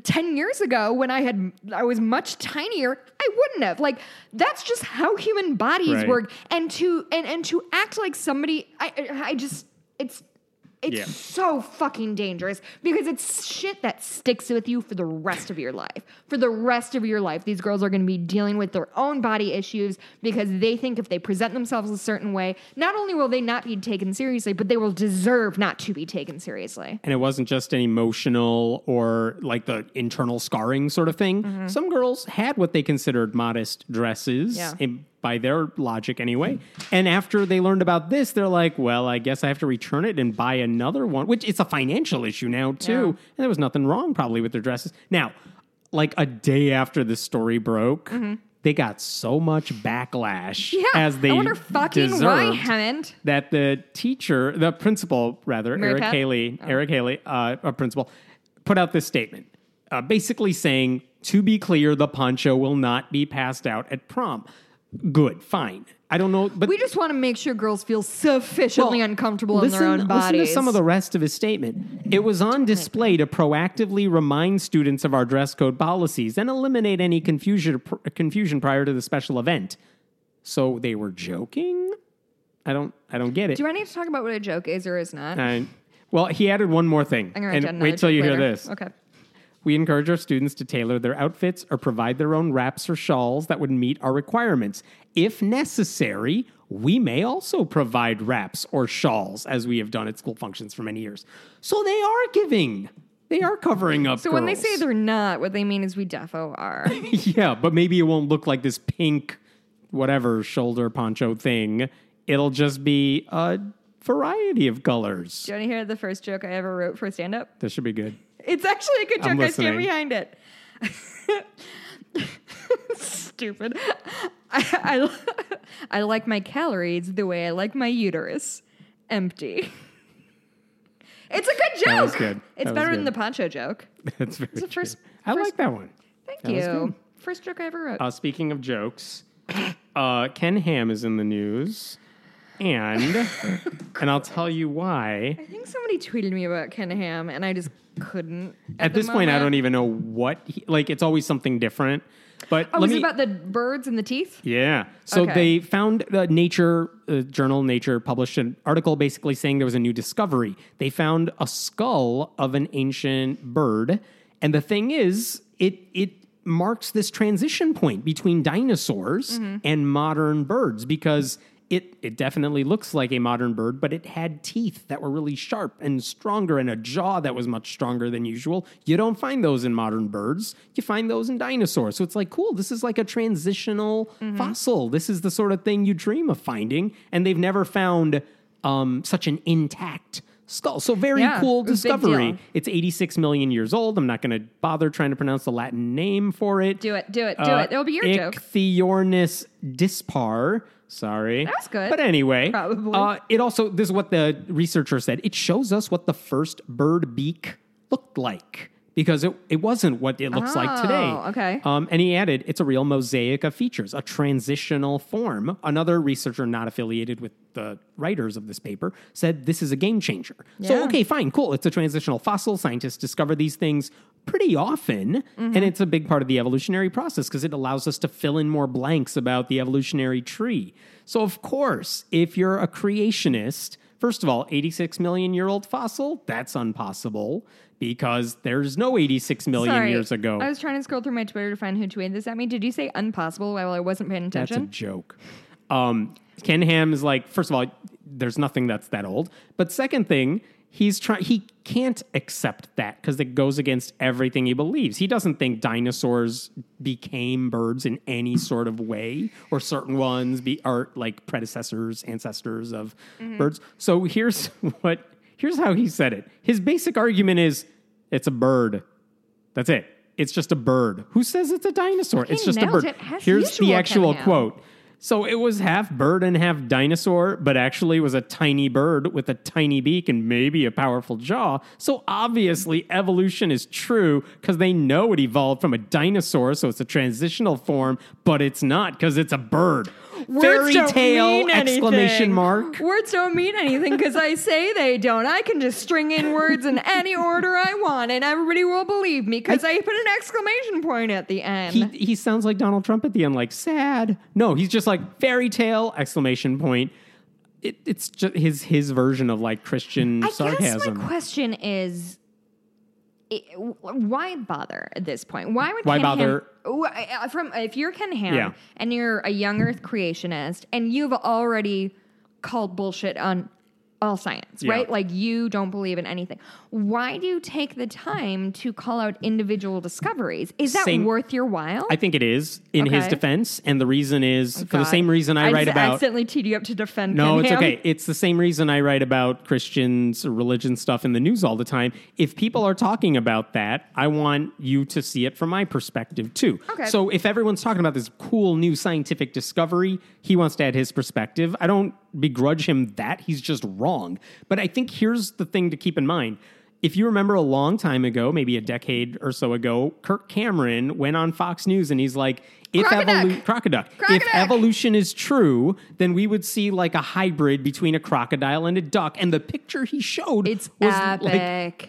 10 years ago when I had I was much tinier, I wouldn't have. Like that's just how human bodies Right. work and to and and to act like somebody I I just it's it's Yeah. so fucking dangerous because it's shit that sticks with you for the rest of your life. For the rest of your life, these girls are going to be dealing with their own body issues because they think if they present themselves a certain way, not only will they not be taken seriously, but they will deserve not to be taken seriously. And it wasn't just an emotional or like the internal scarring sort of thing. Mm-hmm. Some girls had what they considered modest dresses, Yeah. By their logic anyway. And after they learned about this, they're like, well, I guess I have to return it and buy another one, which it's a financial issue now, too. Yeah. And there was nothing wrong probably with their dresses. Now, like a day after the story broke, they got so much backlash Mm-hmm. Yeah, as they I wonder fucking why, Hemant. that the teacher, the principal, rather, Mary Eric Pat? Haley, Oh. Eric Haley, uh, a principal, put out this statement, uh, basically saying, to be clear, the poncho will not be passed out at prom. Good, fine. I don't know, but We just want to make sure girls feel sufficiently well, uncomfortable listen, in their own bodies. Listen to some of the rest of his statement. It was on display to proactively remind students of our dress code policies and eliminate any confusion confusion prior to the special event. So they were joking. I don't. I don't get it. Do I need to talk about what a joke is or is not? And well, he added one more thing. I'm gonna and wait till you hear this. Okay. We encourage our students to tailor their outfits or provide their own wraps or shawls that would meet our requirements. If necessary, we may also provide wraps or shawls, as we have done at school functions for many years. So they are giving. They are covering up. So when they girls. say they're not, what they mean is we defo are. (laughs) yeah, but maybe it won't look like this pink, whatever shoulder poncho thing. It'll just be a variety of colors. Do you want to hear the first joke I ever wrote for stand up? This should be good. It's actually a good joke. I'm stand behind it. (laughs) Stupid. I, I, I like my calories the way I like my uterus empty. It's a good joke. That was good. It's That better than the poncho joke. (laughs) That's very the true. first- I like that one. Thank That you. First joke I ever wrote. Uh, speaking of jokes, (coughs) uh, Ken Ham is in the news, and and I'll tell you why. I think somebody tweeted me about Ken Ham, and I just couldn't. At the this point, I don't even know what. He, like, it's always something different. But Oh, let is me. it about the birds and the teeth? Yeah. So Okay. they found the Nature uh, journal Nature published an article basically saying there was a new discovery. They found a skull of an ancient bird, and the thing is, it it marks this transition point between dinosaurs and modern birds because it it definitely looks like a modern bird, but it had teeth that were really sharp and stronger and a jaw that was much stronger than usual. You don't find those in modern birds. You find those in dinosaurs. So it's like cool. This is like a transitional fossil. This is the sort of thing you dream of finding, and they've never found um, such an intact skull. So very Yeah, cool discovery. It's 86 million years old. I'm not going to bother trying to pronounce the Latin name for it. Do it, do it, do Uh, it. It'll be your joke. Ichthyornis dispar. Sorry. That's good. But anyway, Probably. Uh, it also, this is what the researcher said. It shows us what the first bird beak looked like. Because it, it wasn't what it looks like today. Oh, okay. Um, and he added, it's a real mosaic of features, a transitional form. Another researcher not affiliated with the writers of this paper said this is a game changer. So, okay, fine, cool. It's a transitional fossil. Scientists discover these things pretty often, Mm-hmm. and it's a big part of the evolutionary process because it allows us to fill in more blanks about the evolutionary tree. So, of course, if you're a creationist, first of all, 86 million year old fossil, that's impossible because there's no 86 million Sorry, years ago. I was trying to scroll through my Twitter to find who tweeted this at me. Did you say impossible while I wasn't paying attention? That's a joke. Um, Ken Ham is like, first of all, there's nothing that's that old. But second thing, he's trying. He can't accept that because it goes against everything he believes. He doesn't think dinosaurs became birds in any sort of way, or certain ones be are like predecessors, ancestors of birds. So here's (laughs) what. Here's how he said it. His basic argument is, it's a bird. That's it. It's just a bird. Who says it's a dinosaur? It's just a bird. Here's the actual quote. So it was half bird and half dinosaur, but actually was a tiny bird with a tiny beak and maybe a powerful jaw. So obviously evolution is true because they know it evolved from a dinosaur, so it's a transitional form, but it's not because it's a bird. Fairy tale exclamation mark. Words don't mean anything because I say they don't. I can just string in words in any order I want, and everybody will believe me because I, put an exclamation point at the end. He he sounds like Donald Trump at the end, like sad. No, he's just like fairy tale exclamation point. It, it's just his his version of like Christian I sarcasm. guess my question is. I- why bother at this point? Why would Why Ken bother? Ham, uh, from if you're Ken Ham Yeah. and you're a young Earth creationist and you've already called bullshit on all science, Yeah. right? Like you don't believe in anything. Why do you take the time to call out individual discoveries? Is that Same- worth your while? I think it is in his defense, and the reason is oh, for the same reason I, write just about. accidentally teed you up to defend. No, it's okay. It's the same reason I write about Christians, or religion stuff in the news all the time. If people are talking about that, I want you to see it from my perspective too. Okay. So if everyone's talking about this cool new scientific discovery, he wants to add his perspective. I don't begrudge him that. He's just wrong. But I think here's the thing to keep in mind. If you remember a long time ago, maybe a decade or so ago, Kirk Cameron went on Fox News and he's like, if evolu- crocoduck. If evolution is true, then we would see like a hybrid between a crocodile and a duck. And the picture he showed It's was epic.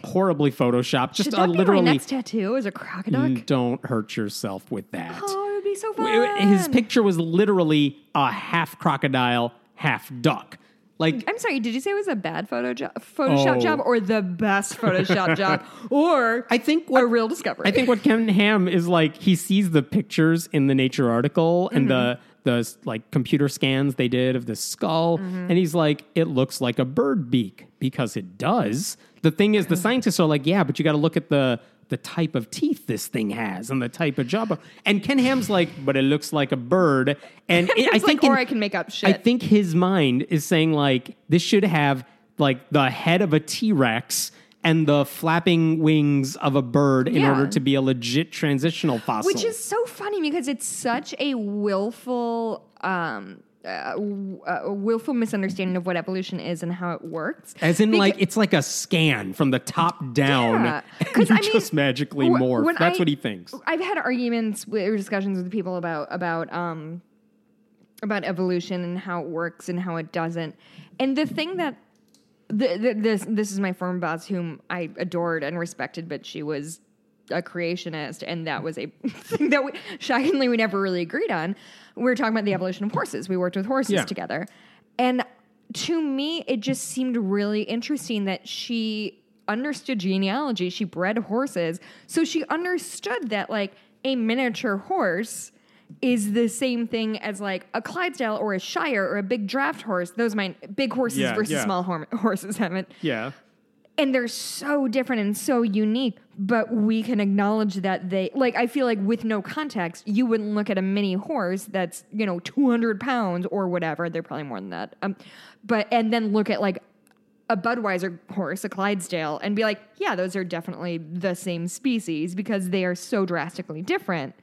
like horribly photoshopped. Just Should a that my literally. next tattoo? Is a crocodile? Mm, Don't hurt yourself with that. Oh, it would be so fun. His picture was literally a half crocodile, half duck. Like I'm sorry, did you say it was a bad photo jo- Photoshop Oh. job or the best Photoshop job (laughs) or I think what a real discovery? I think what Ken Ham is like, he sees the pictures in the Nature article and the mm-hmm. the like computer scans they did of the skull, mm-hmm. and he's like, it looks like a bird beak because it does. The thing is, the mm-hmm. scientists are like, yeah, but you got to look at the the type of teeth this thing has and the type of jaw. And Ken Ham's like, but it looks like a bird. And (laughs) it, I think like, or in- I can make up shit. I think his mind is saying like this should have like the head of a T Rex and the flapping wings of a bird in Yeah. order to be a legit transitional fossil. Which is so funny because it's such a willful, um, uh, uh, willful misunderstanding of what evolution is and how it works. as in like it's like a scan from the top down. Yeah. (laughs) and you I mean, just magically wh- morph. That's I- what he thinks. I've had arguments with, or discussions with people about about um about evolution and how it works and how it doesn't. And the thing that the, the, this this is my former boss, whom I adored and respected, but she was a creationist, and that was a (laughs) thing that we, shockingly we never really agreed on. We were talking about the evolution of horses. We worked with horses Yeah. together, and to me, it just seemed really interesting that she understood genealogy. She bred horses, so she understood that like a miniature horse is the same thing as like a Clydesdale or a Shire or a big draft horse. Those might big horses Yeah, versus yeah. small hor- horses (laughs) haven't Yeah. And they're so different and so unique but we can acknowledge that they like i feel like with no context you wouldn't look at a mini horse that's you know 200 pounds or whatever. They're probably more than that. Um, but and then look at like a budweiser horse a clydesdale and be like yeah those are definitely the same species because they are so drastically different.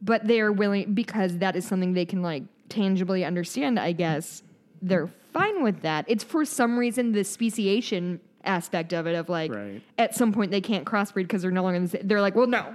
But they are willing because that is something they can like tangibly understand i guess they're fine with that. It's for some reason the speciation aspect of it of like Right. at some point they can't crossbreed because they're no longer in the sa- they're like well no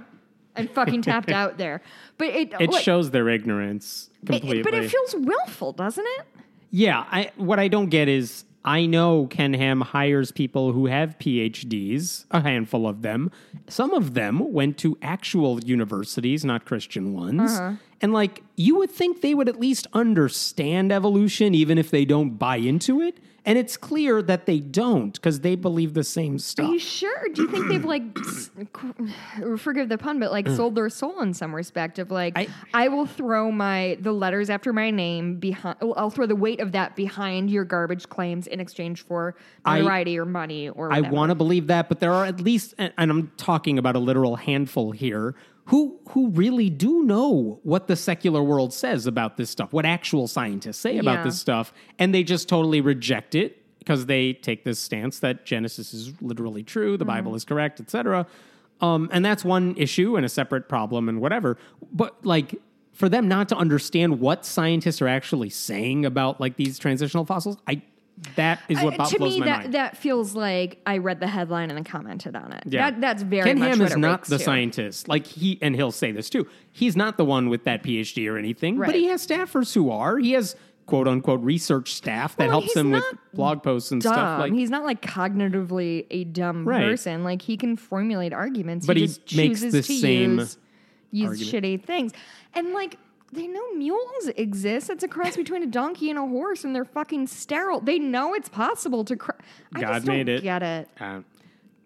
and fucking tapped (laughs) out there but it It like, shows their ignorance completely. it- but it feels willful doesn't it Yeah, I, what I don't get is I know Ken Ham hires people who have PhDs, a handful of them. Some of them went to actual universities, not Christian ones. Uh-huh. And like, you would think they would at least understand evolution, even if they don't buy into it. And it's clear that they don't because they believe the same stuff. Are you sure? Do you think they've like, (clears throat) forgive the pun, but like mm. sold their soul in some respect of like, I, I- will throw my the letters after my name behind. I'll throw the weight of that behind your garbage claims in exchange for notoriety or money or. I want to believe that, but there are at least, and I'm talking about a literal handful here, who who really do know what the secular world says about this stuff, what actual scientists say Yeah. about this stuff, and they just totally reject it because they take this stance that Genesis is literally true, the Bible is correct, etc. Um, and that's one issue and a separate problem and whatever. But like for them not to understand what scientists are actually saying about like these transitional fossils, I that is what Uh, to blows me, my that mind. that feels like I read the headline and then commented on it. Yeah. That, that's very Ken Ham is not the to. scientist. Like he and he'll say this too. He's not the one with that PhD or anything, Right. but he has staffers who are. He has quote unquote research staff that Well, helps him with blog posts and Dumb. stuff. Like he's not like cognitively a dumb Right. person. Like he can formulate arguments, But he just makes chooses the to same use, use shitty things. And like they know mules exist. It's a cross between a donkey and a horse, and they're fucking sterile. They know it's possible to. Cr- I God just made don't it. Get it? Uh,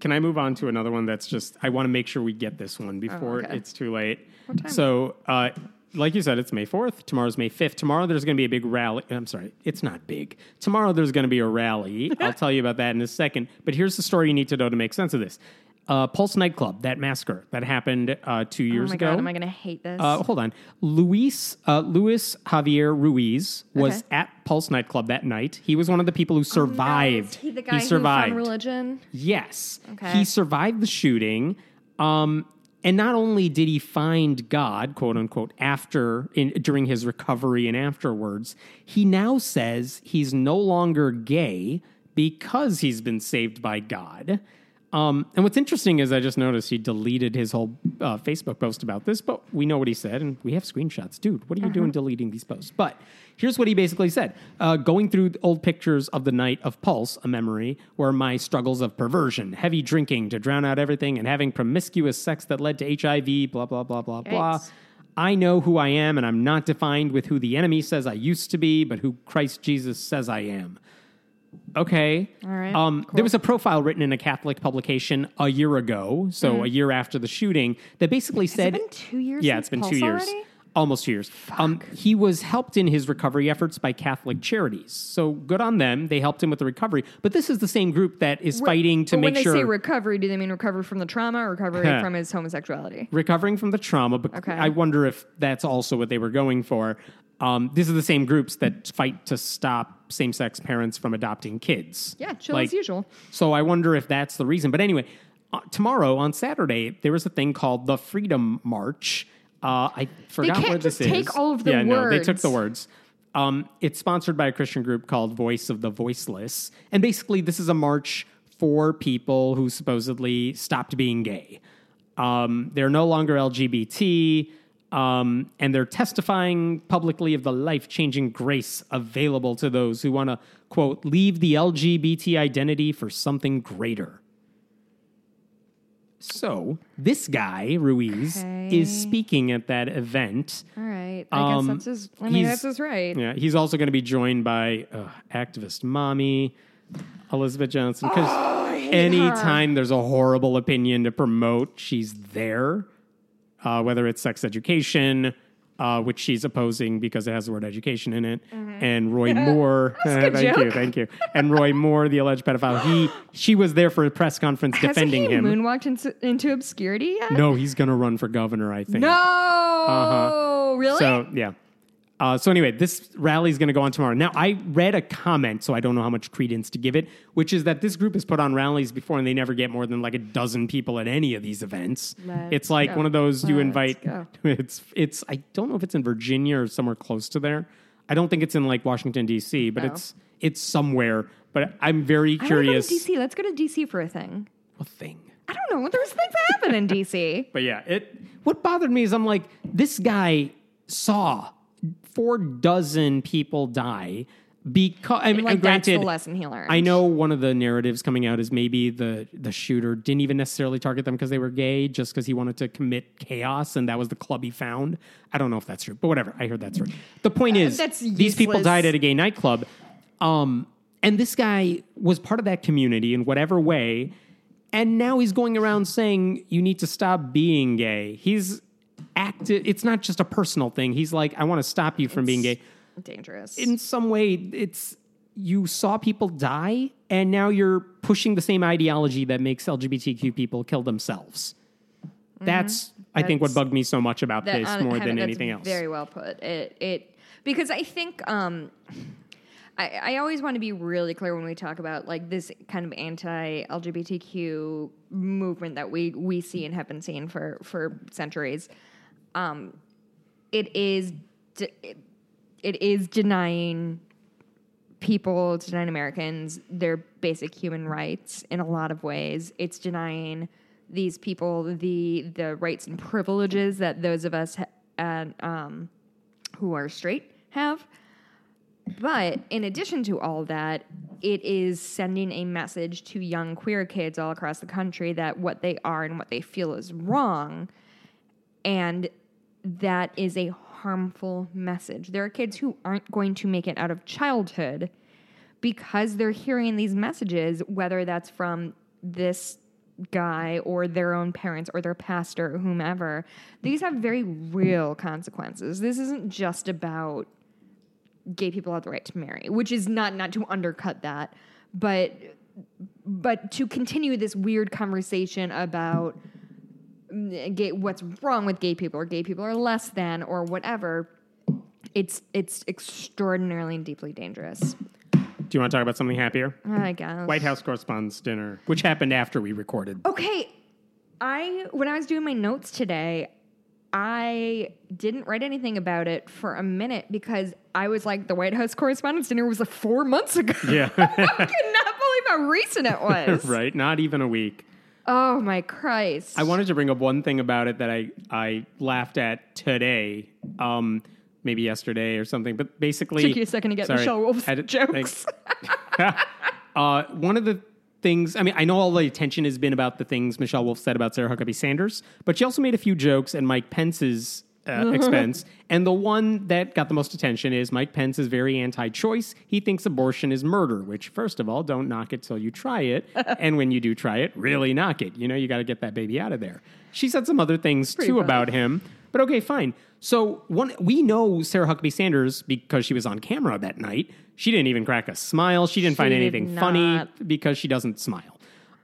can I move on to another one that's just I want to make sure we get this one before Oh, okay. it's too late. So, uh, like you said, it's May 4th. Tomorrow's May 5th. Tomorrow there's going to be a big rally. I'm sorry, it's not big. Tomorrow there's going to be a rally. (laughs) I'll tell you about that in a second. But here's the story you need to know to make sense of this. Uh, Pulse nightclub, that massacre that happened uh, two Oh years my ago. god, am I gonna hate this? Uh, hold on. Luis uh, Luis Javier Ruiz was Okay. at Pulse nightclub that night. He was one of the people who survived. Oh, No, he the guy survived. religion? Yes. Okay. He survived the shooting. Um, and not only did he find God, quote unquote, after in during his recovery and afterwards, he now says he's no longer gay because he's been saved by God. Um, and what's interesting is I just noticed he deleted his whole uh, Facebook post about this, but we know what he said and we have screenshots. Dude, what are you doing deleting these posts? But here's what he basically said uh, Going through old pictures of the night of Pulse, a memory, were my struggles of perversion, heavy drinking to drown out everything, and having promiscuous sex that led to HIV, blah, blah, blah, blah, blah. I know who I am, and I'm not defined with who the enemy says I used to be, but who Christ Jesus says I am. Okay. All right, Um, cool. There was a profile written in a Catholic publication a year ago, so a year after the shooting, that basically said, Mm. been two years Yeah, it's been Pulse two years. already? Almost two years. Um, he was helped in his recovery efforts by Catholic charities. So good on them. They helped him with the recovery. But this is the same group that is fighting to make when sure they say recovery, do they mean recovery from the trauma or recovery (laughs) from his homosexuality? recovering from the trauma. But Okay. I wonder if that's also what they were going for. Um, these are the same groups that fight to stop same-sex parents from adopting kids. Yeah, chill as usual. So I wonder if that's the reason. But anyway, uh, tomorrow on Saturday there was a thing called the Freedom March. Uh, I forgot they can't where this just take is. all of the yeah, no, they took the words. Um, it's sponsored by a Christian group called Voice of the Voiceless, and basically this is a march for people who supposedly stopped being gay. Um, they're no longer LGBT, um, and they're testifying publicly of the life changing grace available to those who want to, quote, leave the LGBT identity for something greater. So, this guy, Ruiz, Okay. is speaking at that event. All right. I Um, guess that's his. I mean, that's his right. Yeah, he's also going to be joined by uh, activist mommy Elizabeth Johnson. Because Oh, anytime there's a horrible opinion to promote, she's there. Uh, whether it's sex education, uh, which she's opposing because it has the word education in it, and Roy (laughs) Moore. (laughs) Mm-hmm. thank you, thank you. And Roy (laughs) Moore, the alleged pedophile. He she was there for a press conference Hasn't defending he him. moonwalked into, into obscurity yet? no, he's going to run for governor. I think. No. Really? So yeah. Uh, so anyway, this rally is going to go on tomorrow. Now, I read a comment, so I don't know how much credence to give it, which is that this group has put on rallies before, and they never get more than like a dozen people at any of these events. Let's it's like go. one of those you Let's invite. go. (laughs) It's it's. I don't know if it's in Virginia or somewhere close to there. I don't think it's in like Washington D.C., but Oh. it's It's somewhere, but I'm very curious. to go to DC. Let's go to DC for a thing. A thing? I don't know. There's things that happen in DC. (laughs) But yeah, it. What bothered me is I'm like, this guy saw four dozen people die because I mean, like, that's the granted, lesson he learned. I know one of the narratives coming out is maybe the the shooter didn't even necessarily target them because they were gay, just because he wanted to commit chaos, and that was the club he found. I don't know if that's true, but whatever. I heard that's true. The point is, Uh, that's these people died at a gay nightclub, um, and this guy was part of that community in whatever way. And now he's going around saying you need to stop being gay. He's acted. It's not just a personal thing. He's like, I want to stop you from being gay dangerous. in some way it's you saw people die and now you're pushing the same ideology that makes lgbtq people kill themselves that's i think what bugged me so much about That- this more than that's anything else Very well put. It it because I think um, I, I always want to be really clear when we talk about like this kind of anti-LGBTQ movement that we we see and have been seeing for for centuries. Um, it is de- it, is denying people, denying Americans their basic human rights in a lot of ways. It's denying these people the the rights and privileges that those of us ha- and, um, who are straight have. But in addition to all that, it is sending a message to young queer kids all across the country that what they are and what they feel is wrong. And that is a harmful message. There are kids who aren't going to make it out of childhood because they're hearing these messages, whether that's from this guy or their own parents or their pastor or whomever. These have very real consequences. This isn't just about gay people have the right to marry, which is not not to undercut that, but but to continue this weird conversation about Mm, gay, what's wrong with gay people or gay people are less than or whatever it's it's extraordinarily and deeply dangerous. Do you want to talk about something happier? I guess. White house correspondents dinner which happened after we recorded. Okay i when i was doing my notes today i didn't write anything about it for a minute because i was like the white house correspondents dinner was like four months ago. Yeah. (laughs) I could not believe how recent it (laughs) was. Right not even a week oh my christ I wanted to bring up one thing about it that I, I laughed at today, um, maybe yesterday or something. But basically, Took you a second to get Sorry. Michelle Wolf's Had it- jokes. (laughs) uh, one of the things, I mean, I know all the attention has been about the things Michelle Wolf said about Sarah Huckabee Sanders, but she also made a few jokes and Mike Pence's uh, (laughs) expense. And the one that got the most attention is Mike Pence is very anti choice. He thinks abortion is murder, which, first of all, don't knock it till you try it. (laughs) and when you do try it, really knock it. You know, you got to get that baby out of there. She said some other things too funny. about him. But okay, fine. So one, we know Sarah Huckabee Sanders because she was on camera that night. She didn't even crack a smile. She didn't She find did anything funny not. because she doesn't smile.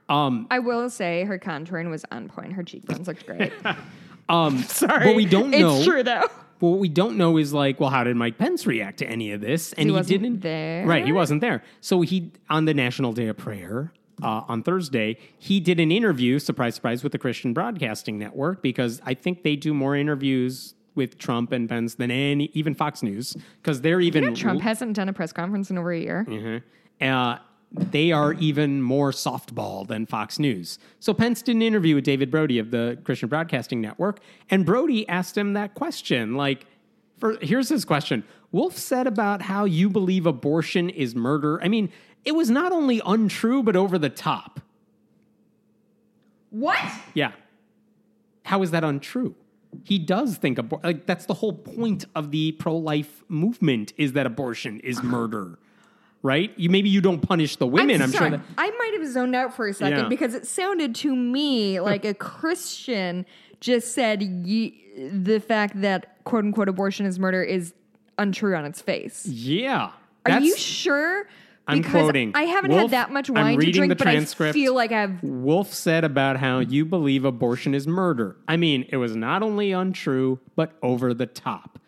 I will say her contouring was on point. Her cheekbones looked great. (laughs) Um, (laughs) Sorry. What we don't know. It's true though. But (laughs) what we don't know is like, well, how did Mike Pence react to any of this? And He he, wasn't didn't. there? Right, he wasn't there. So he on the National Day of Prayer uh, on Thursday, he did an interview. Surprise, surprise, with the Christian Broadcasting Network because I think they do more interviews with Trump and Pence than any even Fox News because they're even You know, Trump hasn't done a press conference in over a year. Mm-hmm. uh, they are even more softball than Fox News. So Pence did an interview with David Brody of the Christian Broadcasting Network, and Brody asked him that question. Like, for here's his question: Wolf said about how you believe abortion is murder. I mean, it was not only untrue but over the top. What? Yeah. How is that untrue? He does think abor- like that's the whole point of the pro-life movement is that abortion is murder. Right? You maybe you don't punish the women. I'm, sorry. sure that I might have zoned out for a second Yeah. because it sounded to me like a Christian just said ye- the fact that quote unquote abortion is murder is untrue on its face. Yeah. Are you sure? I'm Because quoting. I haven't Wolf- had that much I'm wine to drink, but. I feel like I've Wolf said about how you believe abortion is murder. I mean, it was not only untrue, but over the top.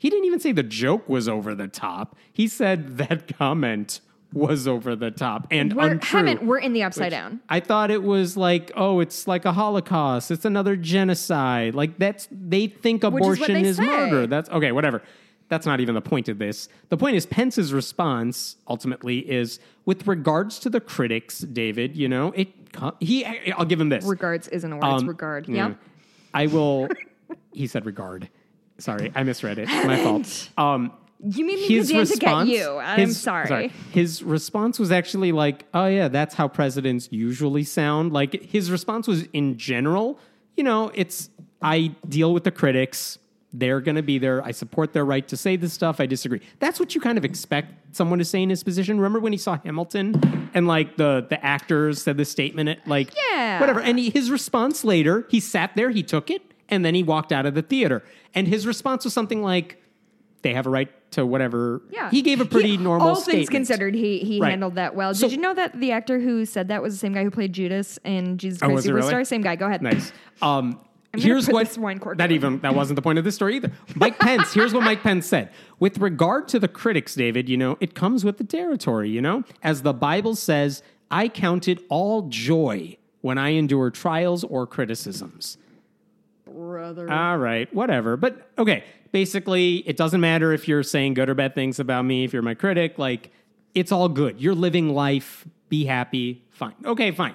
He didn't even say the joke was over the top. He said that (laughs) comment was over the top and we're, untrue. haven't we're in the upside down. I thought it was like, oh, it's like a Holocaust. It's another genocide. Like that's they think is abortion they is murder. That's okay, whatever. that's not even the point of this. The point is Pence's response ultimately is with regards to the critics, David, you know, it he I'll give him this. Regards isn't a word, it's Um, regard. yeah. Yeah. I will he said regard. Sorry, I misread it. My fault. (laughs) Um You made me his response, at you. I'm his- sorry. His response was actually like, "Oh yeah, that's how presidents usually sound." Like his response was in general, you know, it's I deal with the critics. They're going to be there. I support their right to say this stuff. I disagree. That's what you kind of expect someone to say in his position. Remember when he saw Hamilton and like the the actors said the statement at like Yeah. whatever. And he, his response later, he sat there, he took it, and then he walked out of the theater. And his response was something like, "They have a right to whatever." Yeah. he gave a pretty He- normal. All statement. things considered, he he Right. handled that well. So- Did you know that the actor who said that was the same guy who played Judas in Jesus Oh, Christ was it really? Superstar? Same guy. Go ahead. Nice. Um, here's what this wine cork that even that wasn't the point of this story either. Mike Pence. here's what Mike Pence said with regard to the critics, David. You know, it comes with the territory. You know, as the Bible says, I count it all joy when I endure trials or criticisms. Brother. All right, whatever. But okay, basically, it doesn't matter if you're saying good or bad things about me, if you're my critic, like, it's all good. You're living life, be happy, fine. Okay, fine.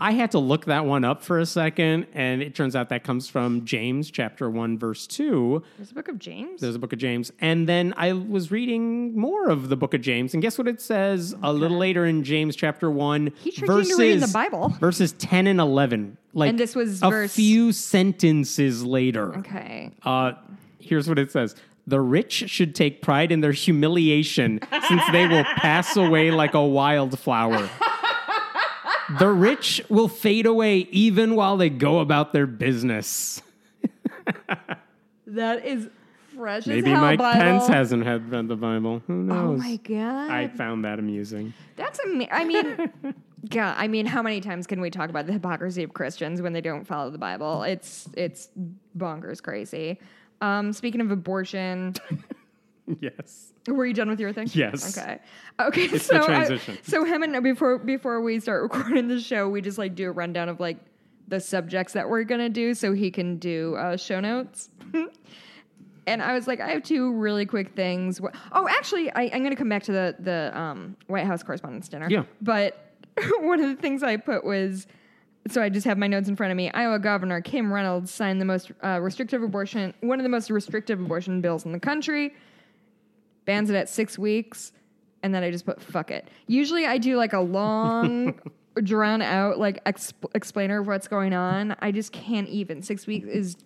I had to look that one up for a second, and it turns out that comes from James chapter 1, verse 2. There's a book of James. There's a book of James. And then I was reading more of the book of James, and guess what it says a little later in James chapter 1? He tricked you into reading the Bible. Verses 10 and 11. Like And this was a verse- few sentences later. okay. Uh, here's what it says. The rich should take pride in their humiliation, since they will pass away like a wildflower. the rich will fade away even while they go about their business. (laughs) That is fresh Maybe hell, Mike Bible. Pence hasn't had read the Bible. Who Oh knows? my god. I found that amusing. That's ama- I mean, God, I mean, how many times can we talk about the hypocrisy of Christians when they don't follow the Bible? It's it's bonkers crazy. Um, speaking of abortion, (laughs) Yes. were you done with your thing? Yes. Okay. Okay. It's so the I- transition. so him and before before we start (laughs) recording the show, we just like do a rundown of like the subjects that we're gonna do, so he can do uh, show notes. (laughs) and I was like, I have two really quick things. Oh, actually, I, I'm gonna come back to the the um, White House Correspondents' Dinner. Yeah. But (laughs) one of the things I put was. So I just have my notes in front of me. Iowa Governor Kim Reynolds signed the most uh, restrictive abortion, one of the most restrictive abortion bills in the country bans it at six weeks, and then I just put fuck it. Usually I do like a long, (laughs) drawn out like exp- explainer of what's going on. I just can't even. Six weeks is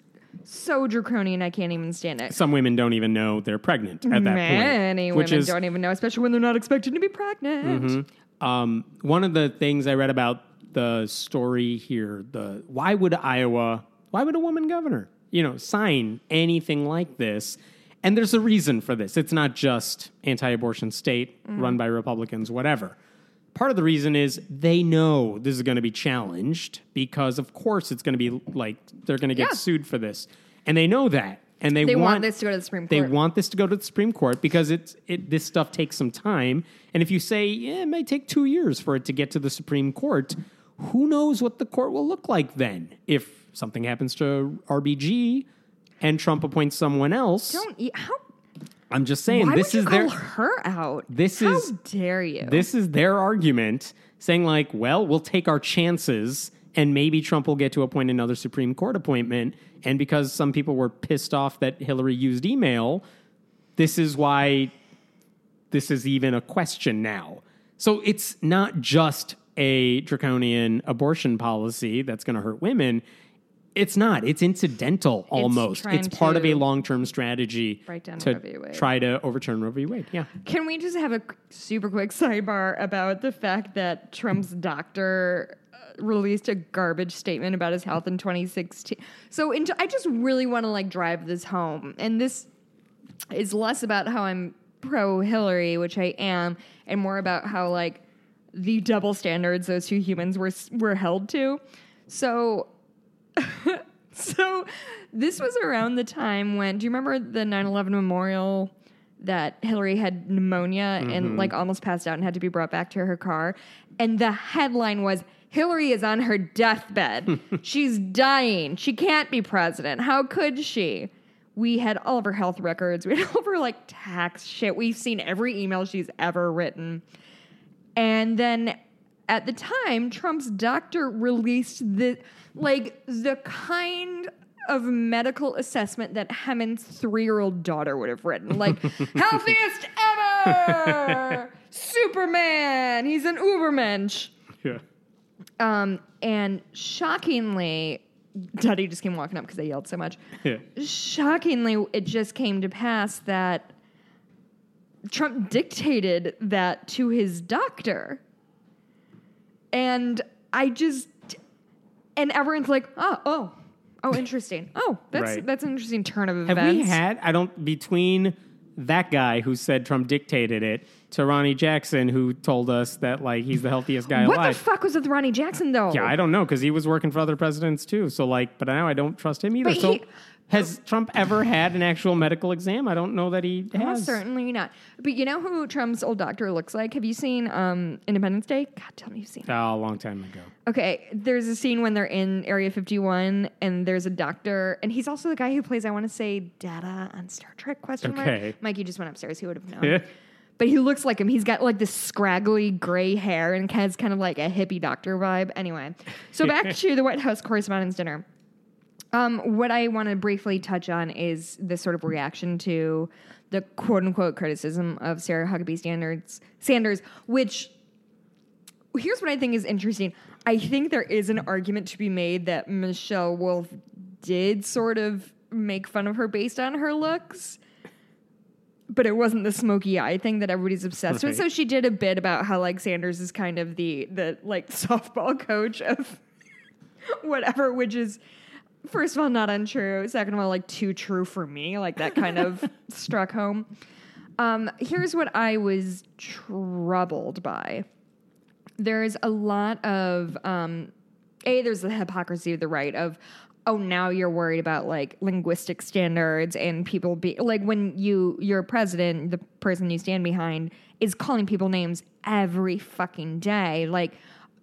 so draconian. I can't even stand it. Some women don't even know they're pregnant at that Many point. which women is don't even know, especially when they're not expected to be pregnant. Um, one of the things I read about the story here, the why would Iowa, why would a woman governor, you know, sign anything like this? And there's a reason for this. It's not just anti-abortion state run by Republicans, whatever. Part of the reason is they know this is going to be challenged because, of course, it's going to be like they're going to get Yeah. sued for this, and they know that, and they, They want want this to go to the Supreme Court. They want this to go to the Supreme Court because it's it this stuff takes some time. And if you say yeah, it may take two years for it to get to the Supreme Court, who knows what the court will look like then? If something happens to RBG and Trump appoints someone else, Don't. How? I'm just saying Why this would you is call their her out? this How is- dare you? this is their argument saying like, well, we'll take our chances and maybe Trump will get to appoint another Supreme Court appointment. And because some people were pissed off that Hillary used email, this is why this is even a question now. So it's not just a draconian abortion policy that's going to hurt women. It's not. It's incidental almost. trying It's part of a long term strategy Break down to Roe v. Wade. try to overturn Roe v. Wade. Yeah. Can we just have a super quick sidebar about the fact that Trump's doctor released a garbage statement about his health in 2016? So in I just really want to like drive this home, and this is less about how I'm pro Hillary, which I am, and more about how like the double standards those two humans were were held to. So (laughs) so this was around the time when do you remember the 9/11 memorial that Hillary had pneumonia and mm-hmm. like almost passed out and had to be brought back to her car and the headline was Hillary is on her deathbed. (laughs) She's dying. She can't be president. How could she? We had all of her health records. (laughs) We had all of her like tax shit. We've seen every email she's ever written. And then at the time, Trump's doctor released the like the kind of medical assessment that Hemant's three-year-old daughter would have written. Like, (laughs) healthiest ever! Superman! He's an Ubermensch. Yeah. Um, and shockingly, Daddy just came walking up because I yelled so much. (laughs) Yeah. Shockingly, it just came to pass that Trump dictated that to his doctor. And I just, and everyone's like, oh, oh, oh, interesting. Oh, that's Right. that's an interesting turn of Have events. we had? I don't. Between that guy who said Trump dictated it to Ronnie Jackson, who told us that like he's the healthiest guy what alive. the fuck was with Ronnie Jackson though? Yeah, I don't know because he was working for other presidents too. So like, but now I don't trust him either. But so he- has Trump ever had an actual medical exam? I don't know that he Well, has. certainly not. But you know who Trump's old doctor looks like? Have you seen um, Independence Day? God, tell me you've seen. it. Oh, a long time ago. Okay, there's a scene when they're in Area 51 and there's a doctor, and he's also the guy who plays, I want to say, Data on Star Trek? Question mark. Okay. Mikey just went upstairs. He would have known. Yeah. But he looks like him. He's got like this scraggly gray hair and has kind of like a hippie doctor vibe. Anyway, so back (laughs) to the White House Correspondents' Dinner. Um, what I want to briefly touch on is the sort of reaction to the quote unquote criticism of Sarah Huckabee Sanders, Sanders, which here's what I think is interesting. I think there is an argument to be made that Michelle Wolf did sort of make fun of her based on her looks. But it wasn't the smoky eye thing that everybody's obsessed with. So she did a bit about how like Sanders is kind of the the like (laughs) softball coach of (laughs) whatever, which is first of all not untrue. Second of all, like too true for me. Like that kind of (laughs) struck home. Um, here's what I was troubled by. There's a lot of um, a. There's the hypocrisy of the right of. Oh, now you're worried about like linguistic standards and people be like when you your president, the person you stand behind, is calling people names every fucking day. Like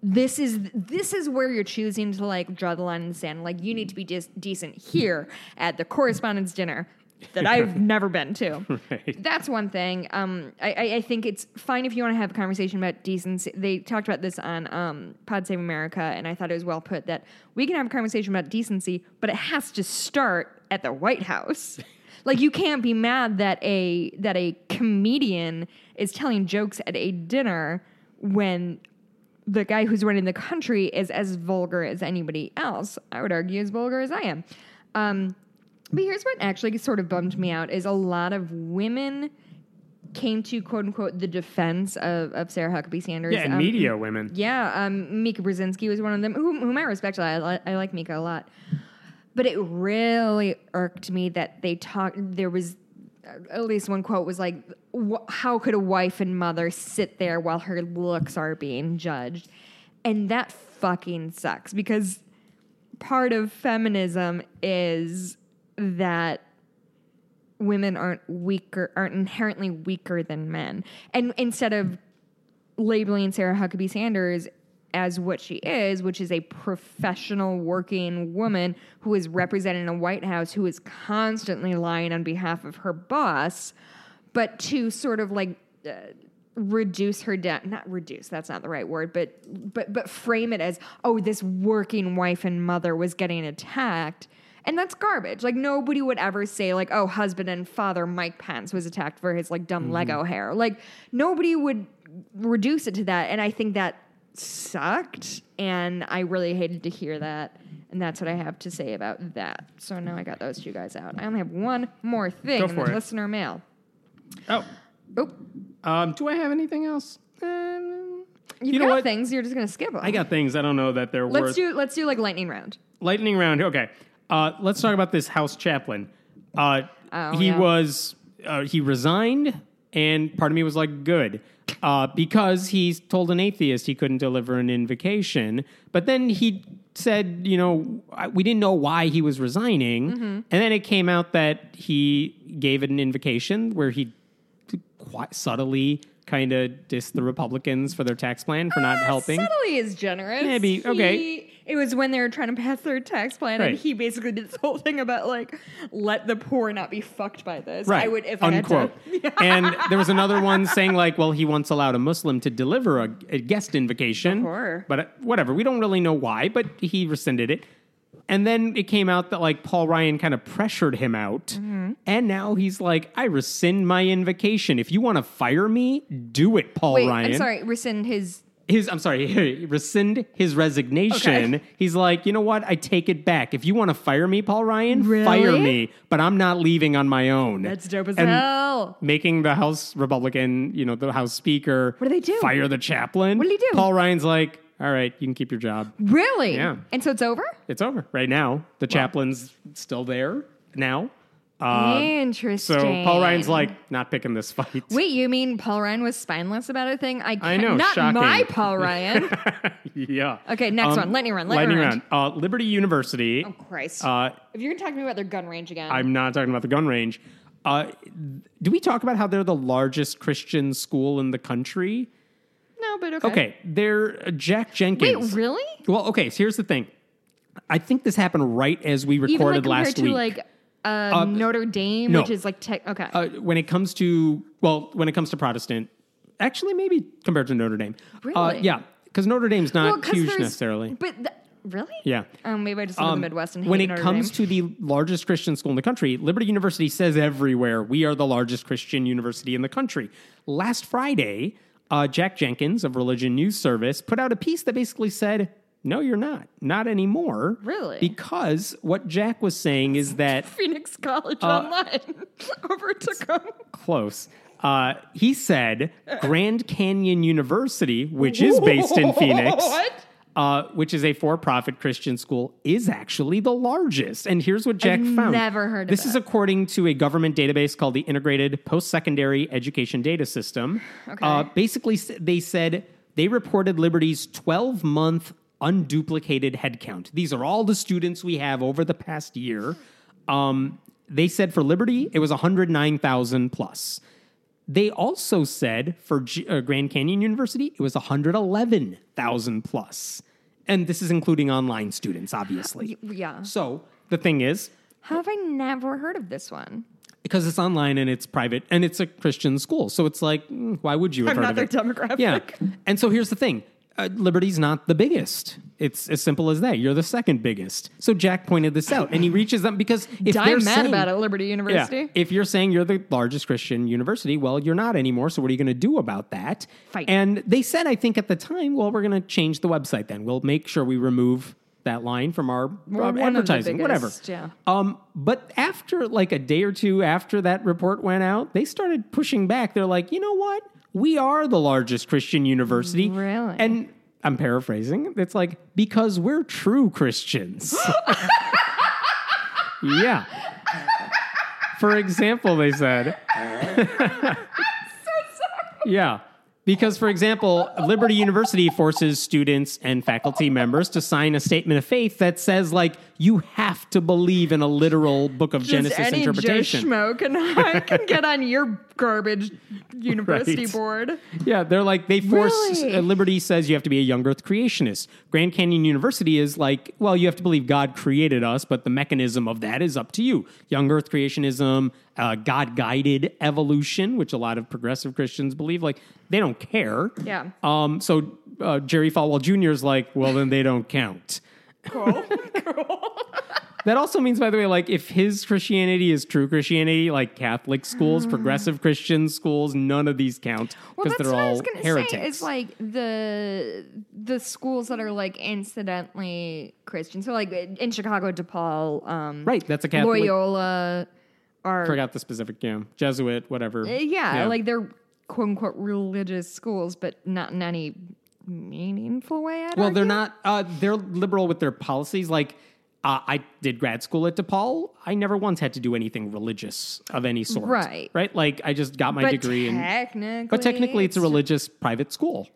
this is this is where you're choosing to like draw the line in the sand. Like you need to be dis- decent here at the correspondence dinner that (laughs) I've never been to. Right. That's one thing. Um, I, I, I think it's fine if you want to have a conversation about decency. They talked about this on um, Pod Save America, and I thought it was well put that we can have a conversation about decency, but it has to start at the White House. (laughs) like you can't be mad that a that a comedian is telling jokes at a dinner when the guy who's running the country is as vulgar as anybody else. I would argue as vulgar as I am. Um, but here's what actually sort of bummed me out is a lot of women came to quote unquote the defense of, of Sarah Huckabee Sanders. Yeah, Um, media women. Yeah, um, Mika Brzezinski was one of them, whom, whom I respect. I, li- I like Mika a lot. But it really irked me that they talked, there was uh, at least one quote was like, "Wh- How could a wife and mother sit there while her looks are being judged? And that fucking sucks because part of feminism is that women aren't weaker aren't inherently weaker than men and instead of labeling sarah huckabee sanders as what she is which is a professional working woman who is representing a white house who is constantly lying on behalf of her boss but to sort of like uh, reduce her down not reduce that's not the right word but but but frame it as oh this working wife and mother was getting attacked and that's garbage. Like nobody would ever say like oh husband and father mike pence was attacked for his like dumb lego hair. Like nobody would reduce it to that and i think that sucked and i really hated to hear that and that's what i have to say about that. So now i got those two guys out. I only have one more thing Go in for the it. listener mail Oh, oh um, do I have anything else? Um, You've you know got what? things. You're just gonna skip them. I got things. I don't know that they're Let's worth. do. Let's do like lightning round. lightning round. Okay, uh, let's talk about this House chaplain. Uh, Oh, he yeah. was uh, he resigned, and part of me was like, good, uh, because he told an atheist he couldn't deliver an invocation. But then he said, you know, we didn't know why he was resigning, Mm-hmm. and then it came out that he gave an invocation where he quite subtly kind of diss the Republicans for their tax plan for not helping. Subtly is generous. Maybe, okay. He- it was when they were trying to pass their tax plan, Right. and he basically did this whole thing about like, let the poor not be fucked by this. Right. I would if Unquote. I had to. (laughs) and there was another one saying like, well, he once allowed a Muslim to deliver a, a guest invocation. But uh, whatever, we don't really know why, but he rescinded it. And then it came out that like Paul Ryan kind of pressured him out. Mm-hmm. And now he's like, I rescind my invocation. If you want to fire me, do it, Paul Wait, Ryan. I'm sorry. Rescind his. his I'm sorry, (laughs) rescind his resignation. Okay. He's like, you know what? I take it back. If you want to fire me, Paul Ryan, Really? fire me. But I'm not leaving on my own. That's dope as And hell. Making the House Republican, you know, the House Speaker. What do they do? Fire the chaplain. What did he do? Paul Ryan's like, all right, you can keep your job. Really? Yeah. And so it's over. It's over right now. The chaplain's still there now. Uh, Interesting. so Paul Ryan's like, not picking this fight. Wait, you mean Paul Ryan was spineless about a thing? I, I know, Not shocking. my Paul Ryan. (laughs) yeah. Okay, next one. Lightning round, lightning Lightning round. Uh, Liberty University. oh Christ! Uh, if you're gonna talk to me about their gun range again, I'm not talking about the gun range. Uh, do we talk about how they're the largest Christian school in the country? No, but okay. Okay, they're uh, Jack Jenkins. Wait, really? Well, okay. So here's the thing. I think this happened right as we Even like recorded compared last to week. like uh, Notre Dame, no. which is like tech. Okay. uh, when it comes to well, when it comes to Protestant, actually maybe compared to Notre Dame. Uh, Really? yeah, because Notre Dame's not Well, huge necessarily. But th- really? Yeah. Um, maybe I just live in Um, the Midwest and when it Notre comes Dame. to the largest Christian school in the country, Liberty University says everywhere we are the largest Christian university in the country. Last Friday, uh, Jack Jenkins of Religion News Service put out a piece that basically said, "No, you're not, not anymore." Really? Because what Jack was saying is (laughs) that Phoenix College Uh, Online (laughs) overtook them. close. Uh, he said Grand Canyon University, which is based in (laughs) Phoenix, What? Uh, which is a for-profit Christian school, is actually the largest. And here's what Jack I've found. never heard of This is according to a government database called the Integrated Post-Secondary Education Data System. Okay. Uh, basically, they said they reported Liberty's 12-month unduplicated headcount. These are all the students we have over the past year. Um, they said for Liberty, it was 109,000 plus. They also said for G- uh, Grand Canyon University, it was 111,000 plus. And this is including online students, obviously. Yeah. So the thing is, How have I never heard of this one? because it's online and it's private and it's a Christian school. So it's like, mm, why would you have I'm heard of it? demographic. Yeah. And so here's the thing. Uh, Liberty's not the biggest. It's as simple as that. You're the second biggest. So Jack pointed this out, and he reaches them because if they're I'm mad saying, about it, Liberty University. yeah, if you're saying you're the largest Christian university, well, you're not anymore. So what are you going to do about that? Fight. And they said, I think at the time, well, we're going to change the website. Then we'll make sure we remove that line from our uh, one of the advertising, whatever. yeah. Um, but after like a day or two after that report went out, they started pushing back. They're like, you know what? We are the largest Christian university. Really? And I'm paraphrasing. It's like, because we're true Christians. (laughs) yeah. For example, they said. (laughs) (laughs) Yeah. Because, for example, Liberty University forces students and faculty members to sign a statement of faith that says, like, you have to believe in a literal book of Just Genesis any interpretation. Joe Schmo can, can get on your garbage university Right. board. Yeah, they're like they force Really? uh, Liberty says you have to be a young Earth creationist. Grand Canyon University is like, well, you have to believe God created us, but the mechanism of that is up to you. Young Earth creationism, uh, God guided evolution, which a lot of progressive Christians believe, like they don't care. Yeah. Um. So uh, Jerry Falwell Jr. is like, well, then they don't count. (laughs) Cool. That also means, by the way, like if his Christianity is true Christianity, like Catholic schools, progressive Christian schools, none of these count because that's they're all was gonna heretics. say. It's like the the schools that are like incidentally Christian. So like in Chicago, DePaul, um, Right, that's a Catholic. Loyola, are Forgot the specific, yeah, Jesuit, whatever. Uh, yeah, like they're quote unquote religious schools, but not in any meaningful way. I'd well, they're not. Uh, they're liberal with their policies. Like uh, I did grad school at DePaul. I never once had to do anything religious of any sort. Right. right. Like I just got my But degree, and but technically, it's a religious private school.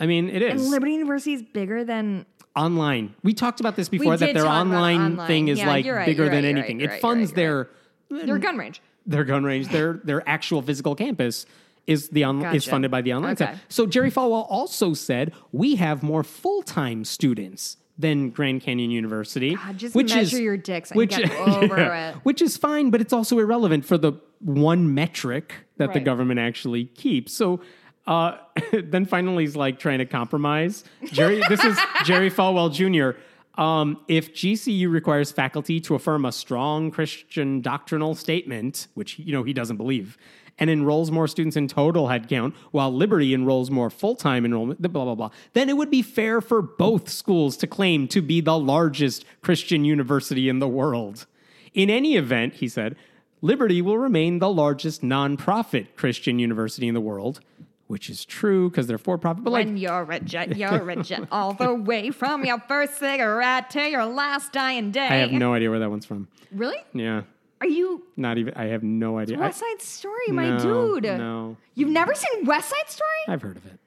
I mean, it is. And Liberty University is bigger than online. We talked about this before that their online, online. thing is Yeah, like right, bigger you're than right, anything. right, it funds right, their their gun range. their gun range, their their actual physical campus is the on, is funded by the online Okay. side. So Jerry Falwell also said we have more full time students than Grand Canyon University, God, just which measure is your dicks (laughs) over it. which is fine, but it's also irrelevant for the one metric that the government actually keeps. So. Uh, (laughs) then finally, he's like trying to compromise. Jerry, this is Jerry Falwell Jr. Um, if GCU requires faculty to affirm a strong Christian doctrinal statement, which you know he doesn't believe, and enrolls more students in total headcount, while Liberty enrolls more full-time enrollment, blah blah blah, then it would be fair for both schools to claim to be the largest Christian university in the world. In any event, he said, Liberty will remain the largest nonprofit Christian university in the world, which is true because they're for-profit. But like, when you're a jet, you're a jet (laughs) all the way from your first cigarette to your last dying day. I have no idea where that one's from. Really? Yeah. Are you Not even. I have no idea. I, West Side Story, my No, dude? no. You've never seen West Side Story? I've heard of it.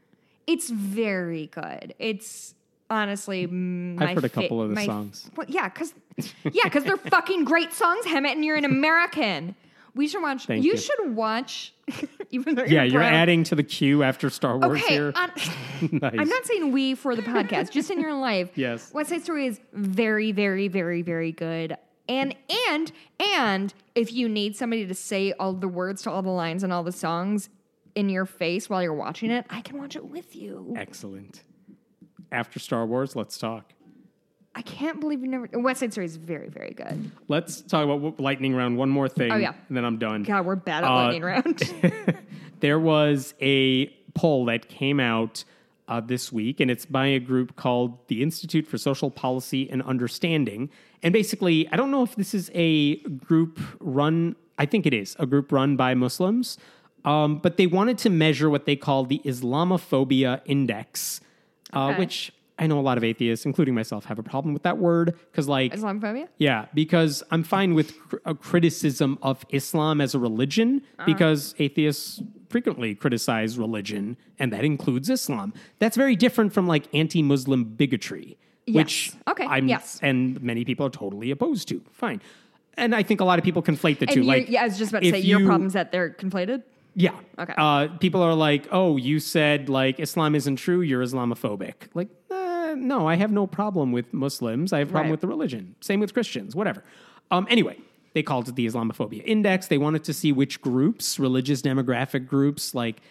It's very good. It's honestly I've heard a couple of the songs. Well, yeah, because yeah, because they're (laughs) fucking great songs, Hemant, and you're an American. We should watch. You, you. should watch. (laughs) even though Yeah, you're adding to the queue after Star Wars Okay, here. on- Nice. (laughs) I'm not saying we for the podcast, just in your (laughs) life. Yes. West Side Story is very, very, very, very good. And and and if you need somebody to say all the words to all the lines and all the songs in your face while you're watching it, I can watch it with you. Excellent. After Star Wars, let's talk. I can't believe you never. West Side Story is very, very good. Let's talk about lightning round. One more thing. Oh, yeah. And then I'm done. God, we're bad at Uh, lightning round. (laughs) (laughs) there was a poll that came out uh, this week, and it's by a group called the Institute for Social Policy and Understanding. And basically, I don't know if this is a group run, I think it is a group run by Muslims, um, but they wanted to measure what they call the Islamophobia Index, uh, Okay. which I know a lot of atheists, including myself, have a problem with that word because, like, Islamophobia? yeah, because I'm fine with cr- a criticism of Islam as a religion Uh-huh. because atheists frequently criticize religion, and that includes Islam. That's very different from like anti-Muslim bigotry, which Okay, I'm yes. and many people are totally opposed to. Fine, and I think a lot of people conflate the And two. Like, yeah, I was just about to say your problem's that they're conflated. yeah. Okay. Uh, people are like, oh, you said like Islam isn't true, you're Islamophobic. Like, no, I have no problem with Muslims. I have a problem Right. with the religion. Same with Christians, whatever. Um, anyway, they called it the Islamophobia Index. They wanted to see which groups, religious demographic groups, like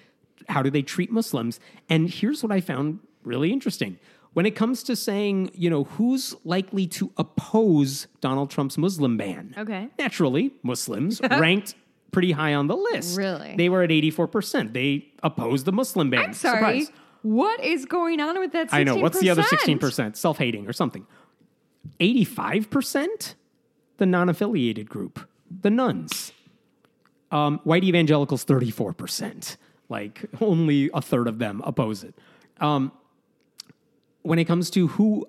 how do they treat Muslims. And here's what I found really interesting. When it comes to saying, you know, who's likely to oppose Donald Trump's Muslim ban? Okay. Naturally, Muslims (laughs) ranked pretty high on the list. Really? They were at 84%. They opposed the Muslim ban. I'm sorry. Surprise. What is going on with that 16%? I know. What's the other 16%? Self hating or something. 85%? The non affiliated group, the nones. Um, white evangelicals, 34%. Like only a third of them oppose it. Um, when it comes to who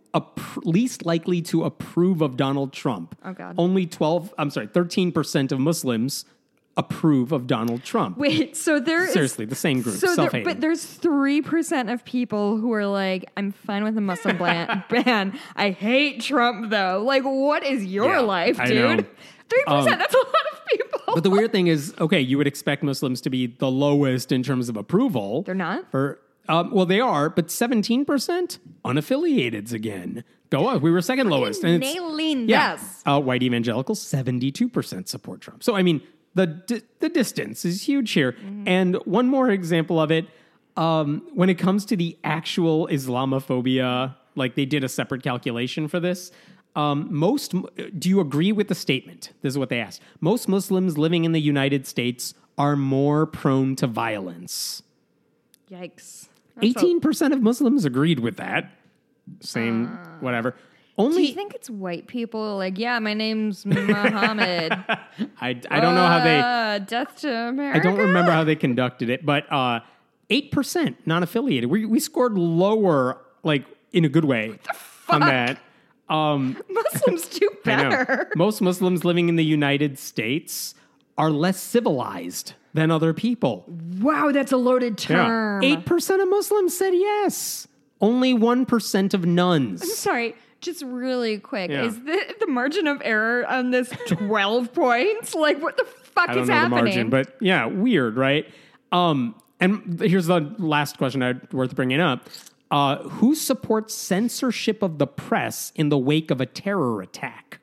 least likely to approve of Donald Trump, Oh, God. only 12, I'm sorry, 13% of Muslims approve of Donald Trump. Wait, so there is Seriously, the same group, So there, but there's three percent of people who are like, I'm fine with a Muslim ban. (laughs) ban. I hate Trump though. Like, what is your Yeah, life. Um, dude? Three percent. That's a lot of people. But the weird thing is, okay, you would expect Muslims to be the lowest in terms of approval. They're not? For um, well, they are, but seventeen percent unaffiliateds again. Go on. We were second lowest, and it's, yeah, this. uh, white evangelicals seventy-two percent support Trump. So I mean, the di- the distance is huge here. Mm-hmm. And one more example of it, um, when it comes to the actual Islamophobia, like they did a separate calculation for this. Um, most do you agree with the statement? This is what they asked. Most Muslims living in the United States are more prone to violence. Yikes. Eighteen percent of Muslims agreed with that. Same, whatever. Do Only you think it's white people? Like, yeah, my name's Muhammad. (laughs) I, I don't know how they Uh, death to America. I don't remember how they conducted it, but uh, eight percent non-affiliated. We we scored lower, like in a good way, on that. Um, (laughs) Muslims do (laughs) better. Most Muslims living in the United States are less civilized than other people. Wow, that's a loaded term. Eight percent of Muslims said yes. Only one percent of nones. I'm sorry, just really quick. Yeah. Is the, the margin of error on this (laughs) 12 points? Like, what the fuck I is happening? the margin, but yeah, weird, right? Um, and here's the last question I, worth bringing up. Uh, who supports censorship of the press in the wake of a terror attack?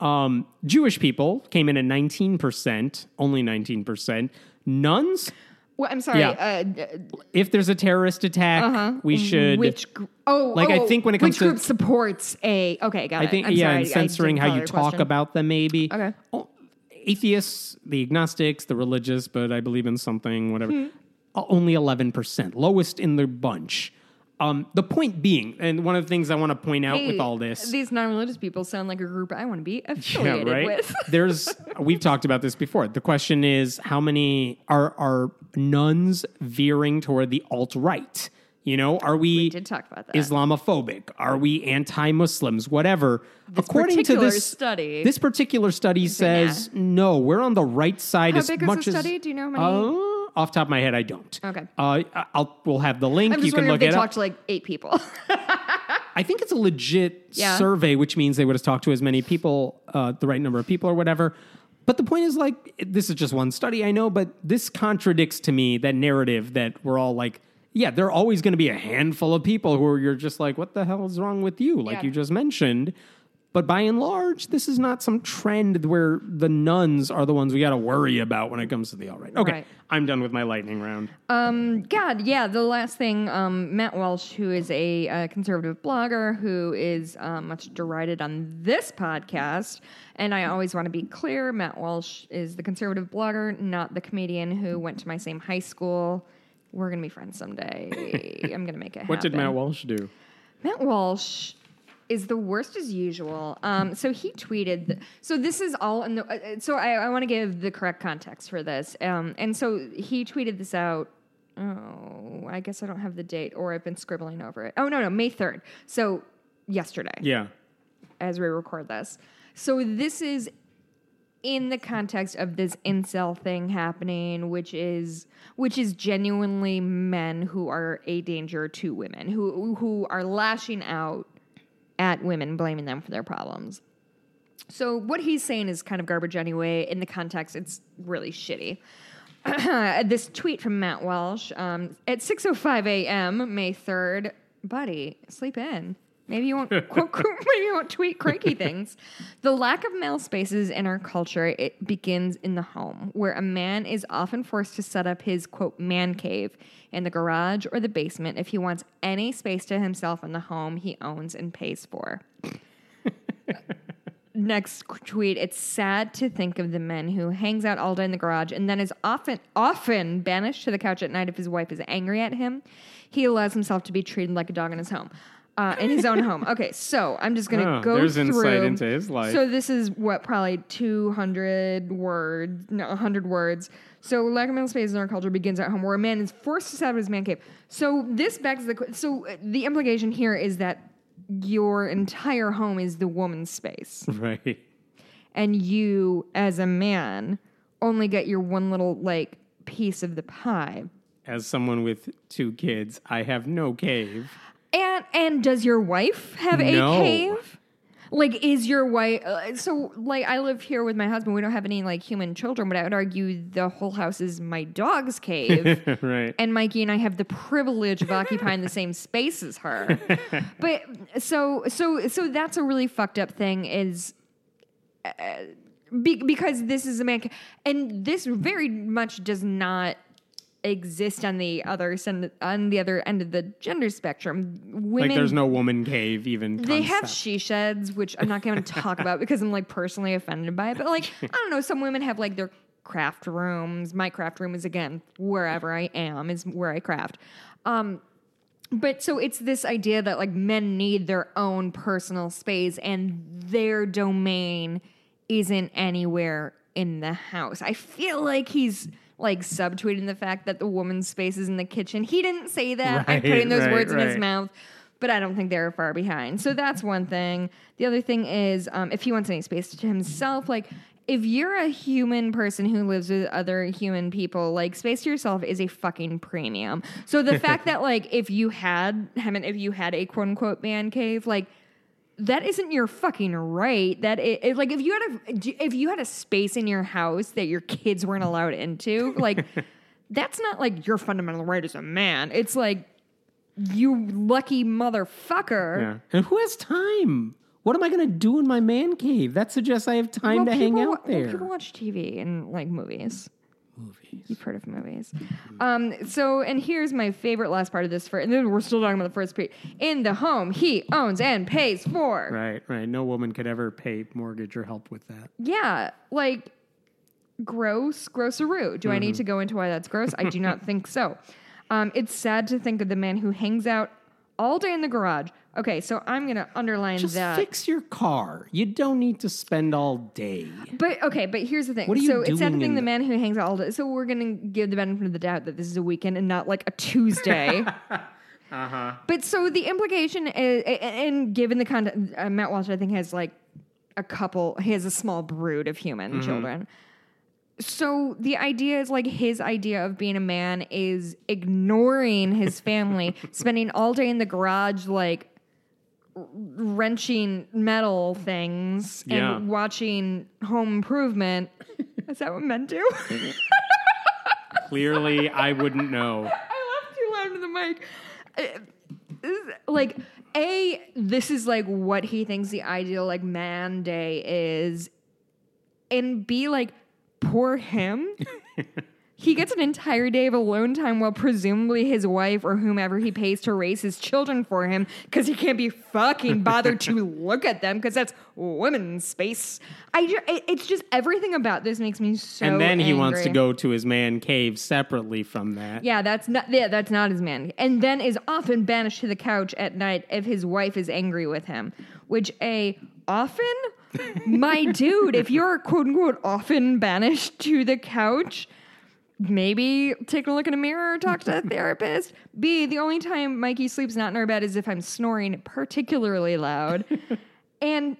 Um, Jewish people came in at 19%, only 19%. Nones, Well, I'm sorry. Yeah. Uh, if there's a terrorist attack, we should. Uh-huh. which gr- oh Like, I oh, think when it comes which to- group supports a okay got I it. think, I'm yeah, sorry, and censoring how you talk question. about them, maybe. Okay. Oh, atheists, the agnostics, the religious, but I believe in something, whatever. Hmm. Uh, Only 11%, lowest in the bunch. Um, the point being, and one of the things I want to point out Hey, with all this. These non-religious people sound like a group I want to be (laughs) Yeah, affiliated right. with. (laughs) There's we've talked about this before. The question is how many are are nones veering toward the alt right? You know, are we, We did talk about that. Islamophobic? Are we anti-Muslims? Whatever. According to this study- this particular study says no. We're on the right side How as big is much the as. study? Do you know how many? Uh, off the top of my head, I don't. Okay. Uh, I'll we'll have the link. I'm you can look if they up. talked to like eight people. (laughs) I think it's a legit Yeah. survey, which means they would have talked to as many people, uh, the right number of people or whatever. But the point is, like, this is just one study, I know, but this contradicts to me that narrative that we're all like, yeah, there are always going to be a handful of people who are, you're just like, what the hell is wrong with you? Like Yeah. you just mentioned. But by and large, this is not some trend where the nones are the ones we got to worry about when it comes to the alt right. Okay, Right. I'm done with my lightning round. Um, God, yeah. The last thing, um, Matt Walsh, who is a, uh conservative blogger who is um, much derided on this podcast, and I always want to be clear: Matt Walsh is the conservative blogger, not the comedian who went to my same high school. We're gonna be friends someday. (laughs) I'm gonna make it. what did. Matt Walsh do? Matt Walsh is the worst as usual. Um, so he tweeted. th- so this is all in the. Uh, so I, I want to give the correct context for this. Um, and so he tweeted this out. Oh, I guess I don't have the date, or I've been scribbling over it. Oh no, no, May third. So yesterday, Yeah. as we record this. So this is in the context of this incel thing happening, which is which is genuinely men who are a danger to women, who who are lashing out at women, blaming them for their problems. So what he's saying is kind of garbage anyway. In the context, it's really shitty. (clears throat) this tweet from Matt Walsh um, at 6:05 a.m. May 3rd. Buddy, sleep in. Maybe you won't (laughs) maybe you won't tweet cranky things. The lack of male spaces in our culture it begins in the home, where a man is often forced to set up his quote man cave in the garage or the basement if he wants any space to himself in the home he owns and pays for. (laughs) Next tweet, it's sad to think of the men who hangs out all day in the garage and then is often often banished to the couch at night if his wife is angry at him. He allows himself to be treated like a dog in his home. Uh, in his own home. Okay, so I'm just gonna (laughs) Oh, go there's through. insight into his life. So this is what probably 200 words, no, 100 words. So lack of mental space in our culture begins at home, where a man is forced to set up his man cave. So this begs the so uh, the implication here is that your entire home is the woman's space, (laughs) Right. and you as a man only get your one little like piece of the pie. As someone with two kids, I have no cave. And and does your wife have a cave? Like, is your wife? Uh, so, like, I live here with my husband. We don't have any like human children, but I would argue the whole house is my dog's cave. (laughs) right. and Mikey and I have the privilege of (laughs) occupying the same space as her. But so so so that's a really fucked up thing. Is uh, be, because this is a man, and this very much does not exist on the other send, on the other end of the gender spectrum. Women like there's no woman cave even. they have she sheds, which I'm not going to talk about because I'm like personally offended by it. But like, (laughs) I don't know, some women have like their craft rooms. My craft room is again wherever I am is where I craft. Um, but so it's this idea that like men need their own personal space and their domain isn't anywhere in the house. I feel like he's like subtweeting the fact that the woman's space is in the kitchen. He didn't say that. I'm putting those right, words in his mouth but I don't think they're far behind. So that's one thing. The other thing is um, if he wants any space to himself, like if you're a human person who lives with other human people, like space to yourself is a fucking premium. So the fact (laughs) that like if you had, I mean, if you had a quote unquote man cave, like that isn't your fucking right. That it, it- like if you had a if you had a space in your house that your kids weren't allowed into, (laughs) like that's not like your fundamental right as a man. It's like you lucky motherfucker. Yeah. And who has time? What am I going to do in my man cave? That suggests I have time Well, to hang people- out well, there. people watch TV and like movies. Movies. You've heard of movies. Um, so, and here's my favorite last part of this. For, and then we're still talking about the first page. In the home, he owns and pays for. Right, right. No woman could ever pay mortgage or help with that. Yeah, like gross, grosseroo. Do I Mm-hmm. need to go into why that's gross? I do not think so. Um, it's sad to think of the man who hangs out all day in the garage. Okay, so I'm gonna underline that. Just that. fix your car. You don't need to spend all day. But okay, but here's the thing. What are you so it's to doing think in the the- man who hangs out all day. So we're gonna give the benefit of the doubt that this is a weekend and not like a Tuesday. (laughs) uh-huh. But so the implication is, a- a- and given the content, uh, Matt Walsh, I think has like a couple. He has a small brood of human Mm-hmm. children. So the idea is like his idea of being a man is ignoring his family, (laughs) spending all day in the garage, like wrenching metal things Yeah. and watching Home Improvement. (laughs) Is that what men do? Clearly, I wouldn't know. (laughs) I laughed too loud into the mic. Uh, Like, A, this is like what he thinks the ideal like man day is. And B, like, poor him. (laughs) he gets an entire day of alone time while presumably his wife or whomever he pays to raise his children for him because he can't be fucking bothered to look at them because that's women's space. I ju- it- it's just everything about this makes me so and then he wants to go to his man cave separately from that. Yeah, that's not yeah, that's not his man. And then is often banished to the couch at night if his wife is angry with him. Which a often (laughs) my dude, if you're quote unquote often banished to the couch, maybe take a look in a mirror or talk to a therapist. B, the only time Mikey sleeps not in our bed is if I'm snoring particularly loud. (laughs) and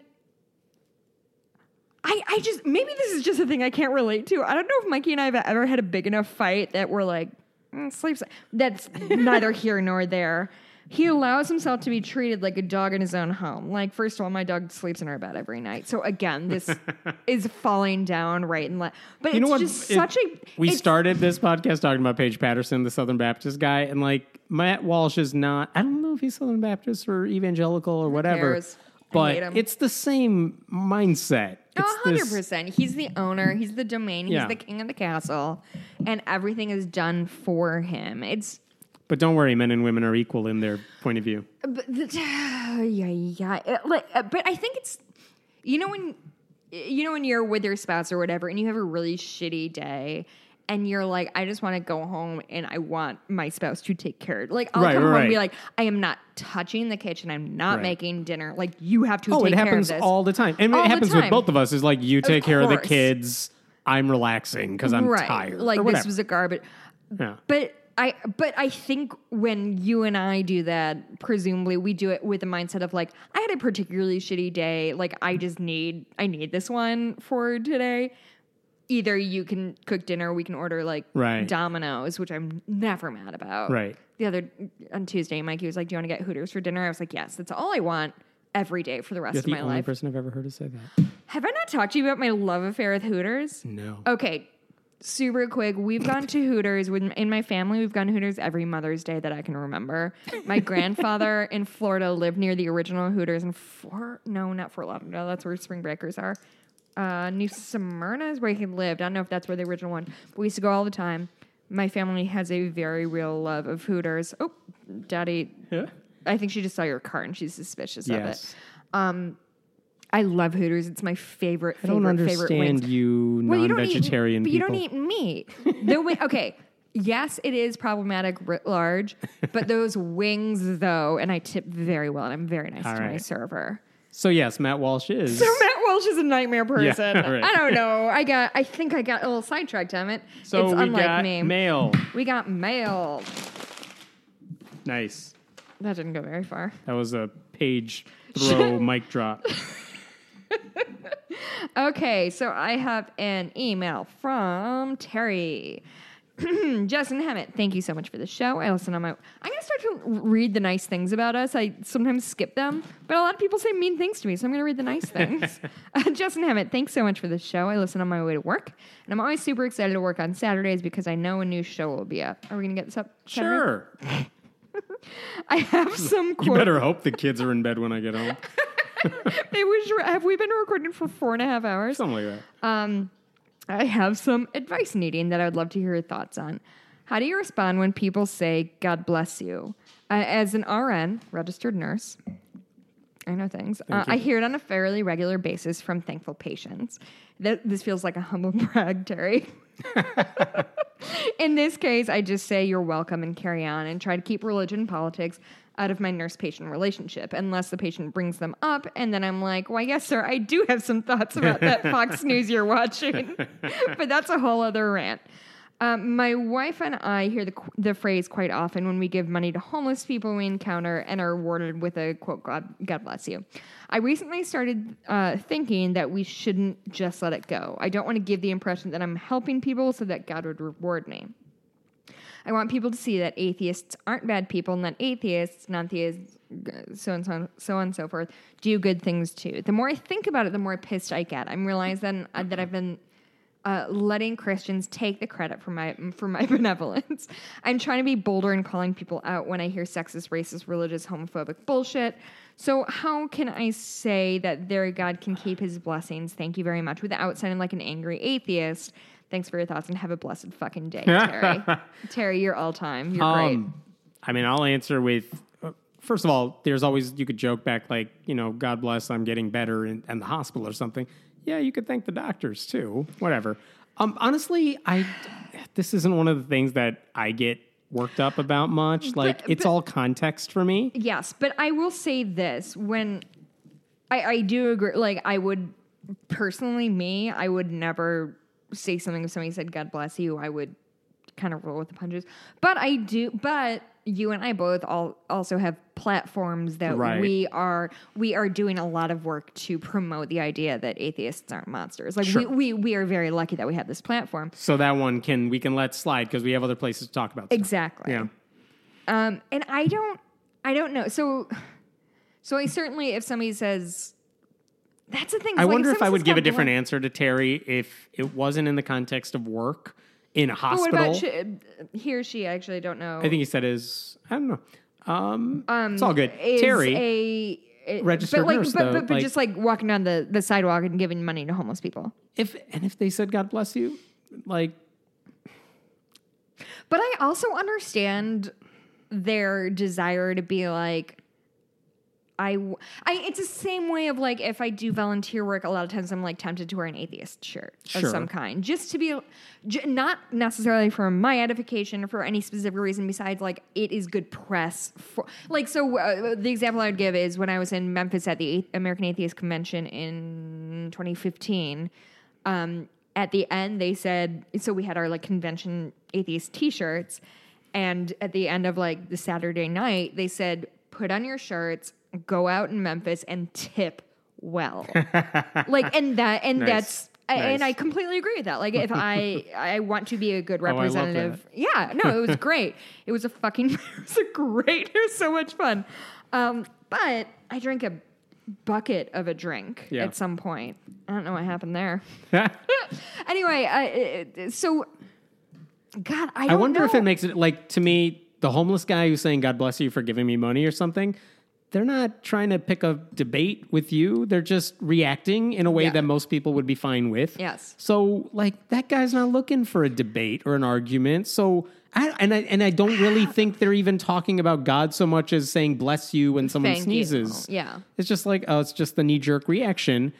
I, I just maybe this is just a thing I can't relate to. I don't know if Mikey and I have ever had a big enough fight that we're like mm, sleeps. That's neither here nor there. He allows himself to be treated like a dog in his own home. Like first of all, my dog sleeps in our bed every night. So again, this (laughs) is falling down right and left. But You it's know what? just It- such a. we started this podcast talking about Paige Patterson, the Southern Baptist guy, and like Matt Walsh is not. I don't know if he's Southern Baptist or evangelical or whatever. But it's the same mindset. A It's hundred this- percent. He's the owner. He's the domain. He's Yeah. the king of the castle, and everything is done for him. It's But don't worry, men and women are equal in their point of view. But the, (sighs) yeah, yeah. It, like, uh, but I think it's you know when you know when you're with your spouse or whatever, and you have a really shitty day, and you're like, I just want to go home and I want my spouse to take care. of Like, I'll Right, come home and be like, I am not touching the kitchen. I'm not Right. making dinner. Like, you have to. Oh, take it care happens of this. all the time. And All it happens with both of us. Is like you take care of the kids. I'm relaxing because I'm right. tired. Like this was a garbage. yeah. But I but I think when you and I do that, presumably we do it with the mindset of like, I had a particularly shitty day. Like I just need I need this one for today. Either you can cook dinner, we can order like Right. Domino's, which I'm never mad about. Right. The other on Tuesday, Mikey was like, Do you want to get Hooters for dinner? I was like, Yes, that's all I want every day for the rest You're of the my only life. person I've ever heard to say that. Have I not talked to you about my love affair with Hooters? No. Okay, super quick. We've gone to Hooters with, in my family. We've gone to Hooters every Mother's Day that I can remember. My grandfather (laughs) in Florida lived near the original Hooters in Fort. No, not Fort Lauderdale. That's where Spring Breakers are. Uh, New Smyrna is where he lived. I don't know if that's where the original one. But we used to go all the time. My family has a very real love of Hooters. Oh, Daddy. Yeah. I think she just saw your car and she's suspicious of it. Yes. I love Hooters. It's my favorite. I don't favorite, favorite wings. understand you Well, you don't eat, non-vegetarian but you don't eat meat. the wi- okay, yes, it is problematic writ large, but (laughs) those wings, though, and I tip very well, and I'm very nice All to my server. So yes, Matt Walsh is. So Matt Walsh is a nightmare person. (laughs) right. I don't know. I got. I think I got a little sidetracked on it. So it's we unlike got me. mail. we got mail. Nice. That didn't go very far. That was a page throw (laughs) mic drop. (laughs) Okay, so I have an email from Terry. (clears throat) Justin Hemant, thank you so much for the show. I listen on my. I'm gonna start to read the nice things about us. I sometimes skip them, but a lot of people say mean things to me, so I'm gonna read the nice things. (laughs) uh, Justin Hemant, thanks so much for the show. I listen on my way to work, and I'm always super excited to work on Saturdays because I know a new show will be up. Are we gonna get this up? Saturday? Sure. (laughs) I have some You better hope the kids are in bed when I get home. Was. Have we been recording for four and a half hours? Something like that. Um, I have some advice needing that I would love to hear your thoughts on. How do you respond when people say, God bless you? Uh, as an RN, registered nurse, I know things. Uh, I hear it on a fairly regular basis from thankful patients. Th- this feels like a humble (laughs) brag, Terry. (laughs) In this case, I just say you're welcome and carry on and try to keep religion and politics out of my nurse patient relationship unless the patient brings them up. And then I'm like, why, yes, sir, I do have some thoughts about that Fox (laughs) News you're watching. (laughs) but that's a whole other rant. Um, my wife and I hear the, the phrase quite often when we give money to homeless people we encounter and are rewarded with a quote, God, God bless you. I recently started uh, thinking that we shouldn't just let it go. I don't want to give the impression that I'm helping people so that God would reward me. I want people to see that atheists aren't bad people and that atheists, non theists, so and so, so on and so forth, do good things too. The more I think about it, the more pissed I get. I'm realizing uh, that I've been uh, letting Christians take the credit for my for my (laughs) benevolence. I'm trying to be bolder in calling people out when I hear sexist, racist, religious, homophobic bullshit. So how can I say that their God can keep His blessings? Thank you very much, without sounding like an angry atheist. Thanks for your thoughts and have a blessed fucking day, Terry. (laughs) Terry, you're all time. You're great. Um, I mean, I'll answer with uh, first of all, there's always, you could joke back, like, you know, God bless, I'm getting better in, in the hospital or something. Yeah, you could thank the doctors too, whatever. Um, honestly, I, this isn't one of the things that I get worked up about much. Like, it's but- all context for me. Yes, but I will say this: when I, I do agree, like I would personally, me, I would never say something if somebody said "God bless you." I would kind of roll with the punches. But I do. But you and I both all also have platforms that Right. we are we are doing a lot of work to promote the idea that atheists aren't monsters. Like Sure. we, we we are very lucky that we have this platform. So that one can, we can let slide because we have other places to talk about. stuff. Exactly. Yeah. Um, and I don't, I don't know. So, so I certainly, if somebody says, that's the thing. I like, wonder if I would give a different bless-" answer to Terry if it wasn't in the context of work in a But what hospital. about she, uh, he or she? I actually don't know. I think he said is I don't know. Um, um it's all good. Terry, a, uh, a- registered but like, nurse, but, though, but, but like- just like walking down the, the sidewalk and giving money to homeless people. if and if they said God bless you, like But I also understand their desire to be like, I, I- it's the same way of like if I do volunteer work, a lot of times I'm like tempted to wear an atheist shirt Sure. of some kind, just to be, j- not necessarily for my edification or for any specific reason besides like it is good press for like so. Uh, the example I would give is when I was in Memphis at the American Atheist Convention in 2015 um, at the end they said so we had our like convention atheist t-shirts and at the end of like the saturday night they said put on your shirts go out in memphis and tip well (laughs) like and that and Nice. that's and I completely agree with that. Like, if I (laughs) I want to be a good Oh, representative, yeah, no, it was great. it was a fucking, (laughs) it was a great, it was so much fun. Um, but I drank a bucket of a drink Yeah. at some point. I don't know what happened there. anyway, I, uh, so God, I, I wonder if it makes it like to me the homeless guy who's saying God bless you for giving me money or something. They're not trying to pick a debate with you. They're just reacting in a way Yeah. that most people would be fine with. Yes. So, like, that guy's not looking for a debate or an argument. So, I, and I and I don't really think they're even talking about God so much as saying "bless you" when someone Thank you. sneezes. Yeah. it's just like oh, it's just the knee jerk reaction.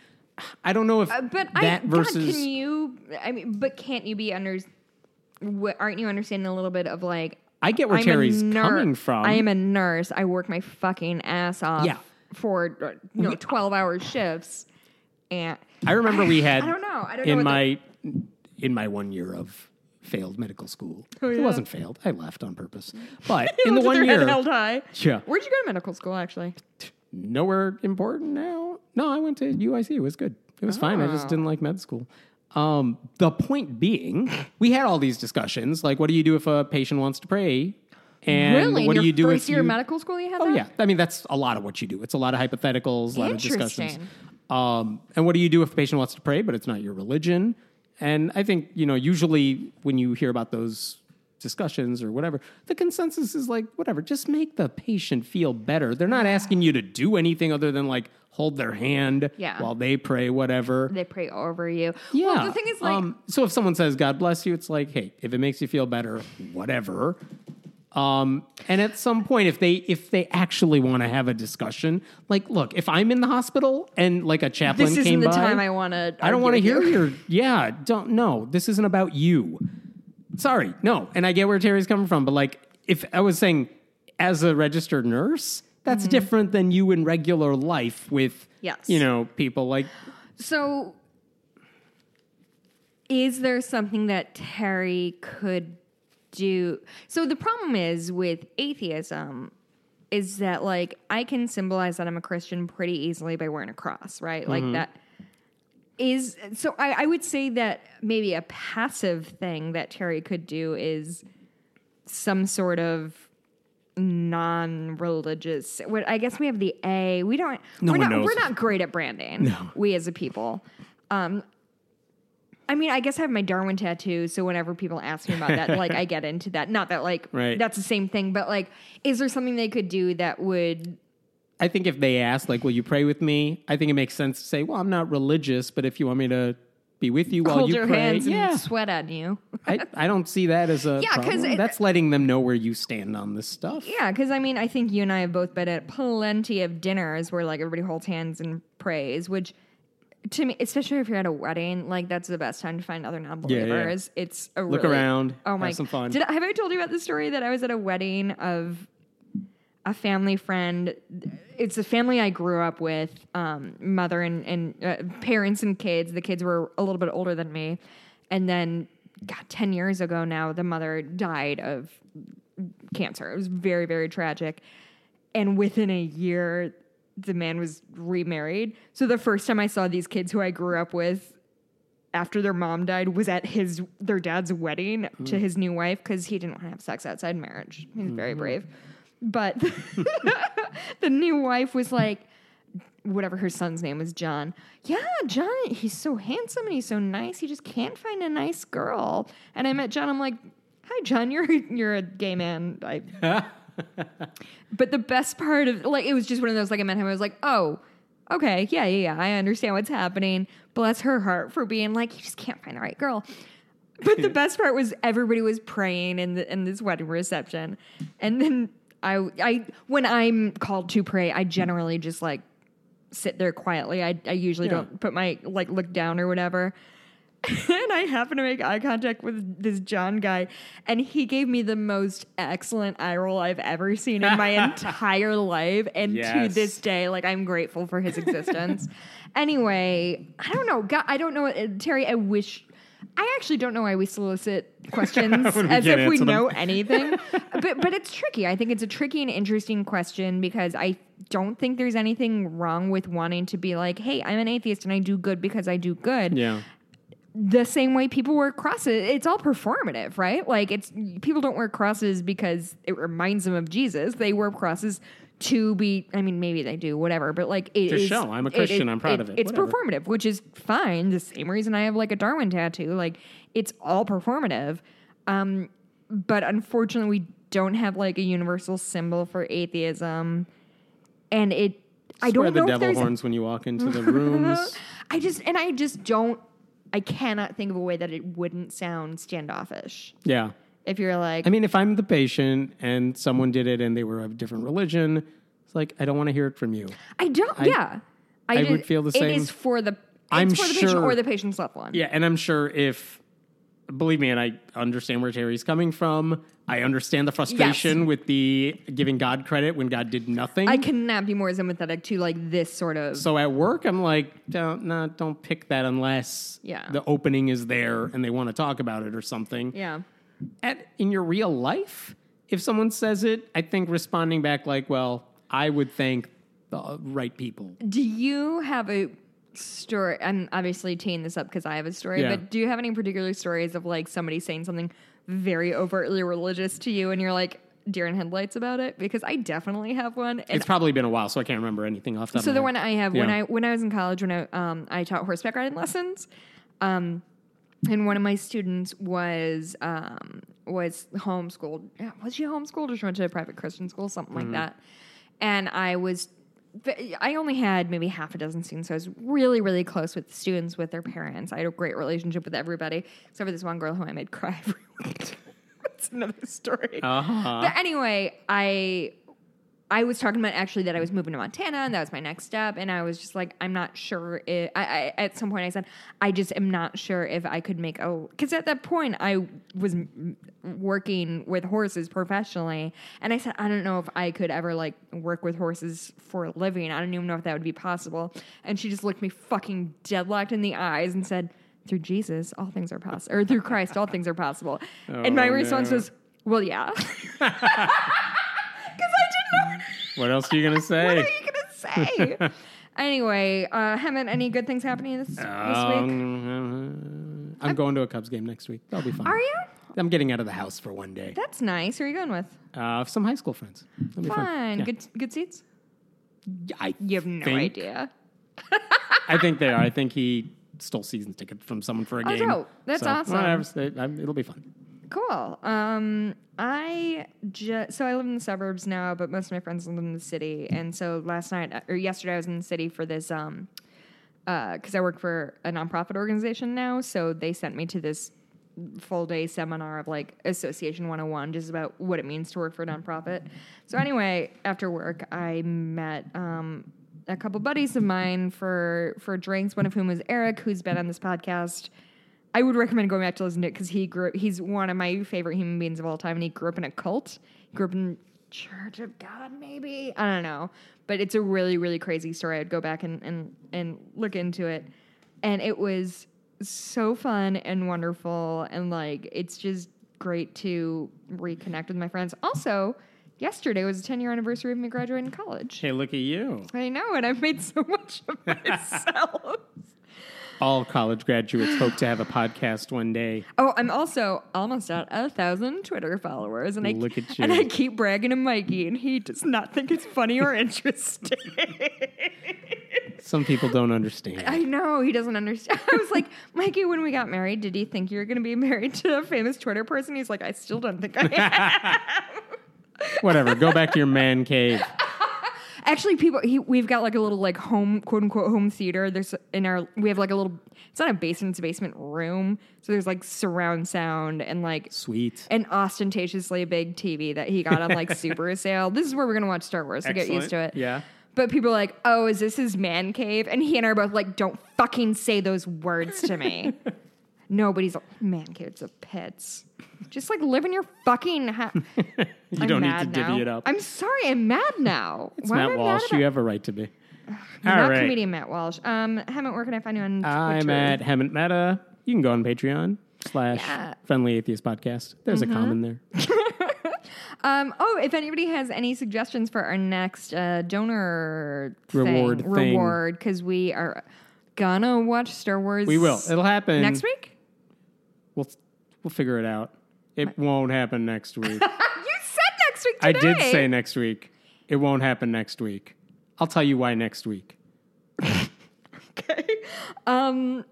I don't know if Uh, but I, versus God, can you? I mean, but can't you be under? Aren't you understanding a little bit of like? I get where I'm Terry's coming from. I am a nurse. I work my fucking ass off. Yeah. For uh, you know twelve hour shifts, and I remember we (sighs) had. I don't know. I don't in what my in my one year of failed medical school. Oh, It wasn't failed. I left on purpose. But (laughs) in the one year, held high. Yeah. Where'd you go to medical school? Actually, nowhere important now. No, I went to UIC. It was good. It was fine. I just didn't like med school. Um, the point being, we had all these discussions. Like, what do you do if a patient wants to pray? And really? what do you do first if year you, medical school you had Oh that? yeah, I mean that's a lot of what you do. It's a lot of hypotheticals, a lot of discussions. Um, and what do you do if a patient wants to pray, but it's not your religion? And I think you know, usually when you hear about those discussions or whatever, the consensus is like, whatever, just make the patient feel better. They're not asking you to do anything other than like hold their hand Yeah. while they pray, whatever. They pray over you. Yeah. Well, the thing is, like, um, so if someone says God bless you, it's like, hey, if it makes you feel better, whatever. Um, and at some point, if they if they actually want to have a discussion, like, look, if I'm in the hospital and like a chaplain this isn't came the by, time I want to. I don't want to hear your yeah. Don't no. This isn't about you. Sorry, no. And I get where Terry's coming from, but like, if I was saying as a registered nurse, that's different than you in regular life with Mm-hmm. Yes. you know people like So, is there something that Terry could do? So, the problem is with atheism is that, like, I can symbolize that I'm a Christian pretty easily by wearing a cross, right? Like, that is so I, I would say that maybe a passive thing that Terry could do is some sort of non-religious what I guess we have the A. We don't No we're not knows. we're not great at branding. No. We as a people. Um I mean, I guess I have my Darwin tattoo, so whenever people ask me about that, like I (laughs) get into that. Not that like Right. that's the same thing, but like is there something they could do that would I think if they ask, like, will you pray with me? I think it makes sense to say, well, I'm not religious, but if you want me to be with you while hold you your pray, hands yeah, and sweat on you? I, I don't see that as a (laughs) Yeah, 'cause problem. it- that's letting them know where you stand on this stuff. Yeah, because I mean, I think you and I have both been at plenty of dinners where like everybody holds hands and prays, which to me, especially if you're at a wedding, like that's the best time to find other non-believers. It's a Look really- around, Oh my! have some fun. Did I, have I told you about the story that I was at a wedding of a family friend? It's a family I grew up with, um, mother and, and uh, parents and kids. The kids were a little bit older than me, and then God, ten years ago now, the mother died of cancer. It was very, very tragic. And within a year, the man was remarried. So the first time I saw these kids who I grew up with after their mom died was at his their dad's wedding to his new wife because he didn't want to have sex outside marriage. He's very brave. But (laughs) the new wife was like, whatever her son's name was, John. Yeah, John, he's so handsome and he's so nice. He just can't find a nice girl. And I met John. I'm like, hi, John. You're you're a gay man. I. (laughs) but the best part of like it was just one of those like I met him. I was like, oh, okay, yeah, yeah, yeah. I understand what's happening. Bless her heart for being like, you just can't find the right girl. But the (laughs) best part was everybody was praying in the in this wedding reception, and then I I when I'm called to pray, I generally just like sit there quietly. I I usually Yeah. don't put my like look down or whatever. (laughs) and I happen to make eye contact with this John guy, and he gave me the most excellent eye roll I've ever seen in my (laughs) entire life. And to this day, like I'm grateful for his existence. (laughs) anyway, I don't know. God, I don't know, uh, Terry. I wish. I actually don't know why we solicit (laughs) questions we as if we them. know anything. but but it's tricky. I think it's a tricky and interesting question because I don't think there's anything wrong with wanting to be like, "Hey, I'm an atheist and I do good because I do good." Yeah. the same way people wear crosses. It's all performative, right? Like it's people don't wear crosses because it reminds them of Jesus. They wear crosses to be. I mean, maybe they do, whatever. But like it To is- show, I'm a it- Christian, I'm proud of it, It's whatever. performative, which is fine. The same reason I have like a Darwin tattoo. Like it's all performative. Um, but unfortunately, we don't have like a universal symbol for atheism, and it. I Swear don't the know if devil horns when you walk into the rooms. (laughs) I just and I just don't I cannot think of a way that it wouldn't sound standoffish. yeah. If you're like I mean, if I'm the patient and someone did it and they were of a different religion, it's like I don't want to hear it from you. I don't yeah. I just- would feel the same. is for the it's I'm for the patient or the patient's loved one. Yeah, and I'm sure if believe me, and I understand where Terry's coming from. I understand the frustration with the giving God credit when God did nothing. I cannot be more sympathetic to like this sort of so at work, I'm like, don't, nah, don't pick that unless Yeah. the opening is there and they want to talk about it or something. yeah. At, in your real life, if someone says it, I think responding back like, well, I would thank the right people. Do you have a story? I'm obviously teeing this up because I have a story, Yeah. but do you have any particular stories of like somebody saying something very overtly religious to you and you're like deer in headlights about it? Because I definitely have one. It's probably been a while, so I can't remember anything off the top so the one. I have when I when I was in college when I um I taught horseback riding lessons, um, and one of my students was um was homeschooled. Was she homeschooled or she went to a private Christian school, something Mm-hmm. like that? And I was. I only had maybe half a dozen students, so I was really, really close with the students, with their parents. I had a great relationship with everybody, except for this one girl who I made cry (laughs) every week. (laughs) That's another story. Uh-huh. But anyway, I I was talking about actually that I was moving to Montana and that was my next step, and I was just like, I'm not sure. If, I, I at some point I said, I just am not sure if I could make a because at that point I was working with horses professionally, and I said I don't know if I could ever like work with horses for a living. I don't even know if that would be possible. And she just looked me fucking deadlocked in the eyes and said. Through Jesus, all things are possible, or through Christ, all things are possible. and my Oh, response no. was, "Well, yeah," (laughs) What else (laughs) are you gonna say? What are you gonna say? anyway, uh, Hemant, any good things happening this, this week? Um, I'm going to a Cubs game next week. That'll be fun. Are you? I'm getting out of the house for one day. That's nice. Who are you going with? Uh, some high school friends. That'll be fun. Fun. Yeah. Good good seats? I You have no think- idea. (laughs) I think they are. I think he stole season ticket from someone for a Oh, game. dope. That's So, awesome. Whatever. um, It'll be fun. Cool. Um, I just so I live in the suburbs now, but most of my friends live in the city. And so last night or yesterday, I was in the city for this um, because I work for a nonprofit organization now. So they sent me to this full day seminar of like Association 101, just about what it means to work for a nonprofit. So anyway, after work, I met um, a couple buddies of mine for for drinks. One of whom was Eric, who's been on this podcast. I would recommend going back to listen to it because he grew. He's one of my favorite human beings of all time, and he grew up in a cult. He grew up in Church of God, maybe I don't know, but it's a really, really crazy story. I'd go back and and and look into it, and it was so fun and wonderful, and like it's just great to reconnect with my friends. Also, yesterday was the 10 year anniversary of me graduating college. Hey, look at you. I know, and I've made so (laughs) much of myself. All college graduates hope to have a podcast one day. Oh, I'm also almost at a thousand Twitter followers, and I Look at and. I keep bragging to Mikey, and he does not think it's funny or (laughs) interesting. Some people don't understand. I know he doesn't understand. (laughs) I was like, Mikey, when we got married, did you think you were going to be married to a famous Twitter person? He's like, I still don't think I am. (laughs) Whatever. Go back to your man cave. Actually, people, he, we've got like a little like home, quote unquote, home theater. There's in our, we have like a little. It's not a basement, it's a basement room. So there's like surround sound and like Sweet. and ostentatiously big TV that he got on like (laughs) super sale. This is where we're gonna watch Star Wars to get used to it. Yeah. But people are like, "Oh, is this his man cave?" And he and I are both like, "Don't fucking say those words to me." (laughs) Nobody's like, man caves of pets. Just like live in your fucking house. (laughs) You I'm don't need to divvy it up. I'm sorry, I'm mad now. (laughs) it's Why Matt mad Walsh. about- You have a right to be. All not right. comedian Matt Walsh. Um, Hemant, where can I find you on I'm Twitter? at Hemant Mehta. You can go on Patreon slash Yeah. Mm-hmm. Friendly Atheist Podcast. There's a comment there. (laughs) Um, oh, if anybody has any suggestions for our next uh, donor Reward thing, thing. reward, because we are gonna watch Star Wars. We will. It'll happen next week. We'll figure it out. It won't happen next week. (laughs) You said next week. I did say next week. It won't happen next week. I'll tell you why next week. (laughs) okay. Um,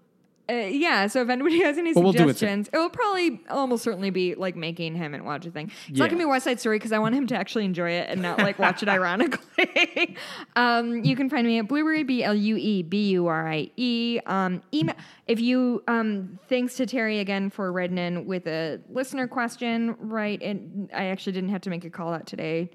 uh, yeah. So if anybody (laughs) has any we'll do it suggestions, it will probably almost certainly be like making him and watch a thing. It's not gonna be West Side Story because I want him to actually enjoy it and not like watch it (laughs) ironically. (laughs) um, you can find me at Blueberry B L U E B U R I E. Um, email if you. Um, thanks to Terry again for writing in with a listener question. Right, and I actually didn't have to make a call out today.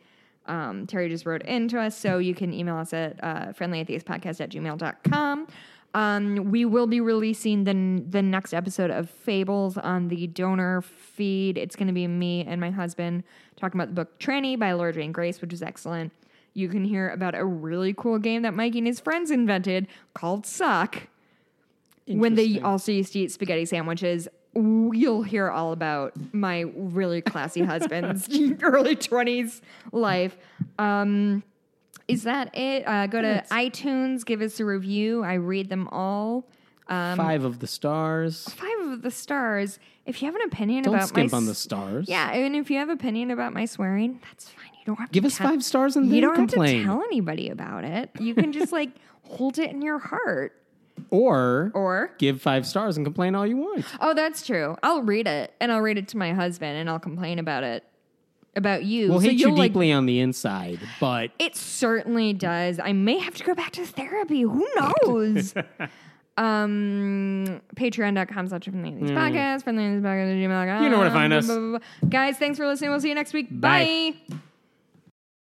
Um, Terry just wrote in to us, so you can email us at uh, friendlyatheistpodcast at gmail.com. Um, we will be releasing the, the next episode of Fables on the donor feed. It's going to be me and my husband talking about the book Tranny by Laura Jane Grace, which is excellent. You can hear about a really cool game that Mike and his friends invented called Suck when they also used to eat spaghetti sandwiches. You'll hear all about my really classy husband's (laughs) early 20s life. Um, Is that it? Uh, go to That's- iTunes, give us a review. I read them all. Um, Five of the stars. Five of the stars. If you have an opinion Don't about my skimp on the stars. yeah, and if you have opinion about my swearing, that's fine. You don't have Give to us tell- five stars and You don't complain. have to tell anybody about it. You can just like (laughs) hold it in your heart. Or Or give five stars and complain all you want. oh, that's true. I'll read it and I'll read it to my husband and I'll complain about it about you. We'll So hate you you'll, like, deeply on the inside, but It certainly does. I may have to go back to therapy. Who (laughs) knows? (laughs) um, Patreon.com slash from the These podcast, from the These podcast, gmail.com. You know where to find us. Guys, thanks for listening. We'll see you next week. Bye. Bye.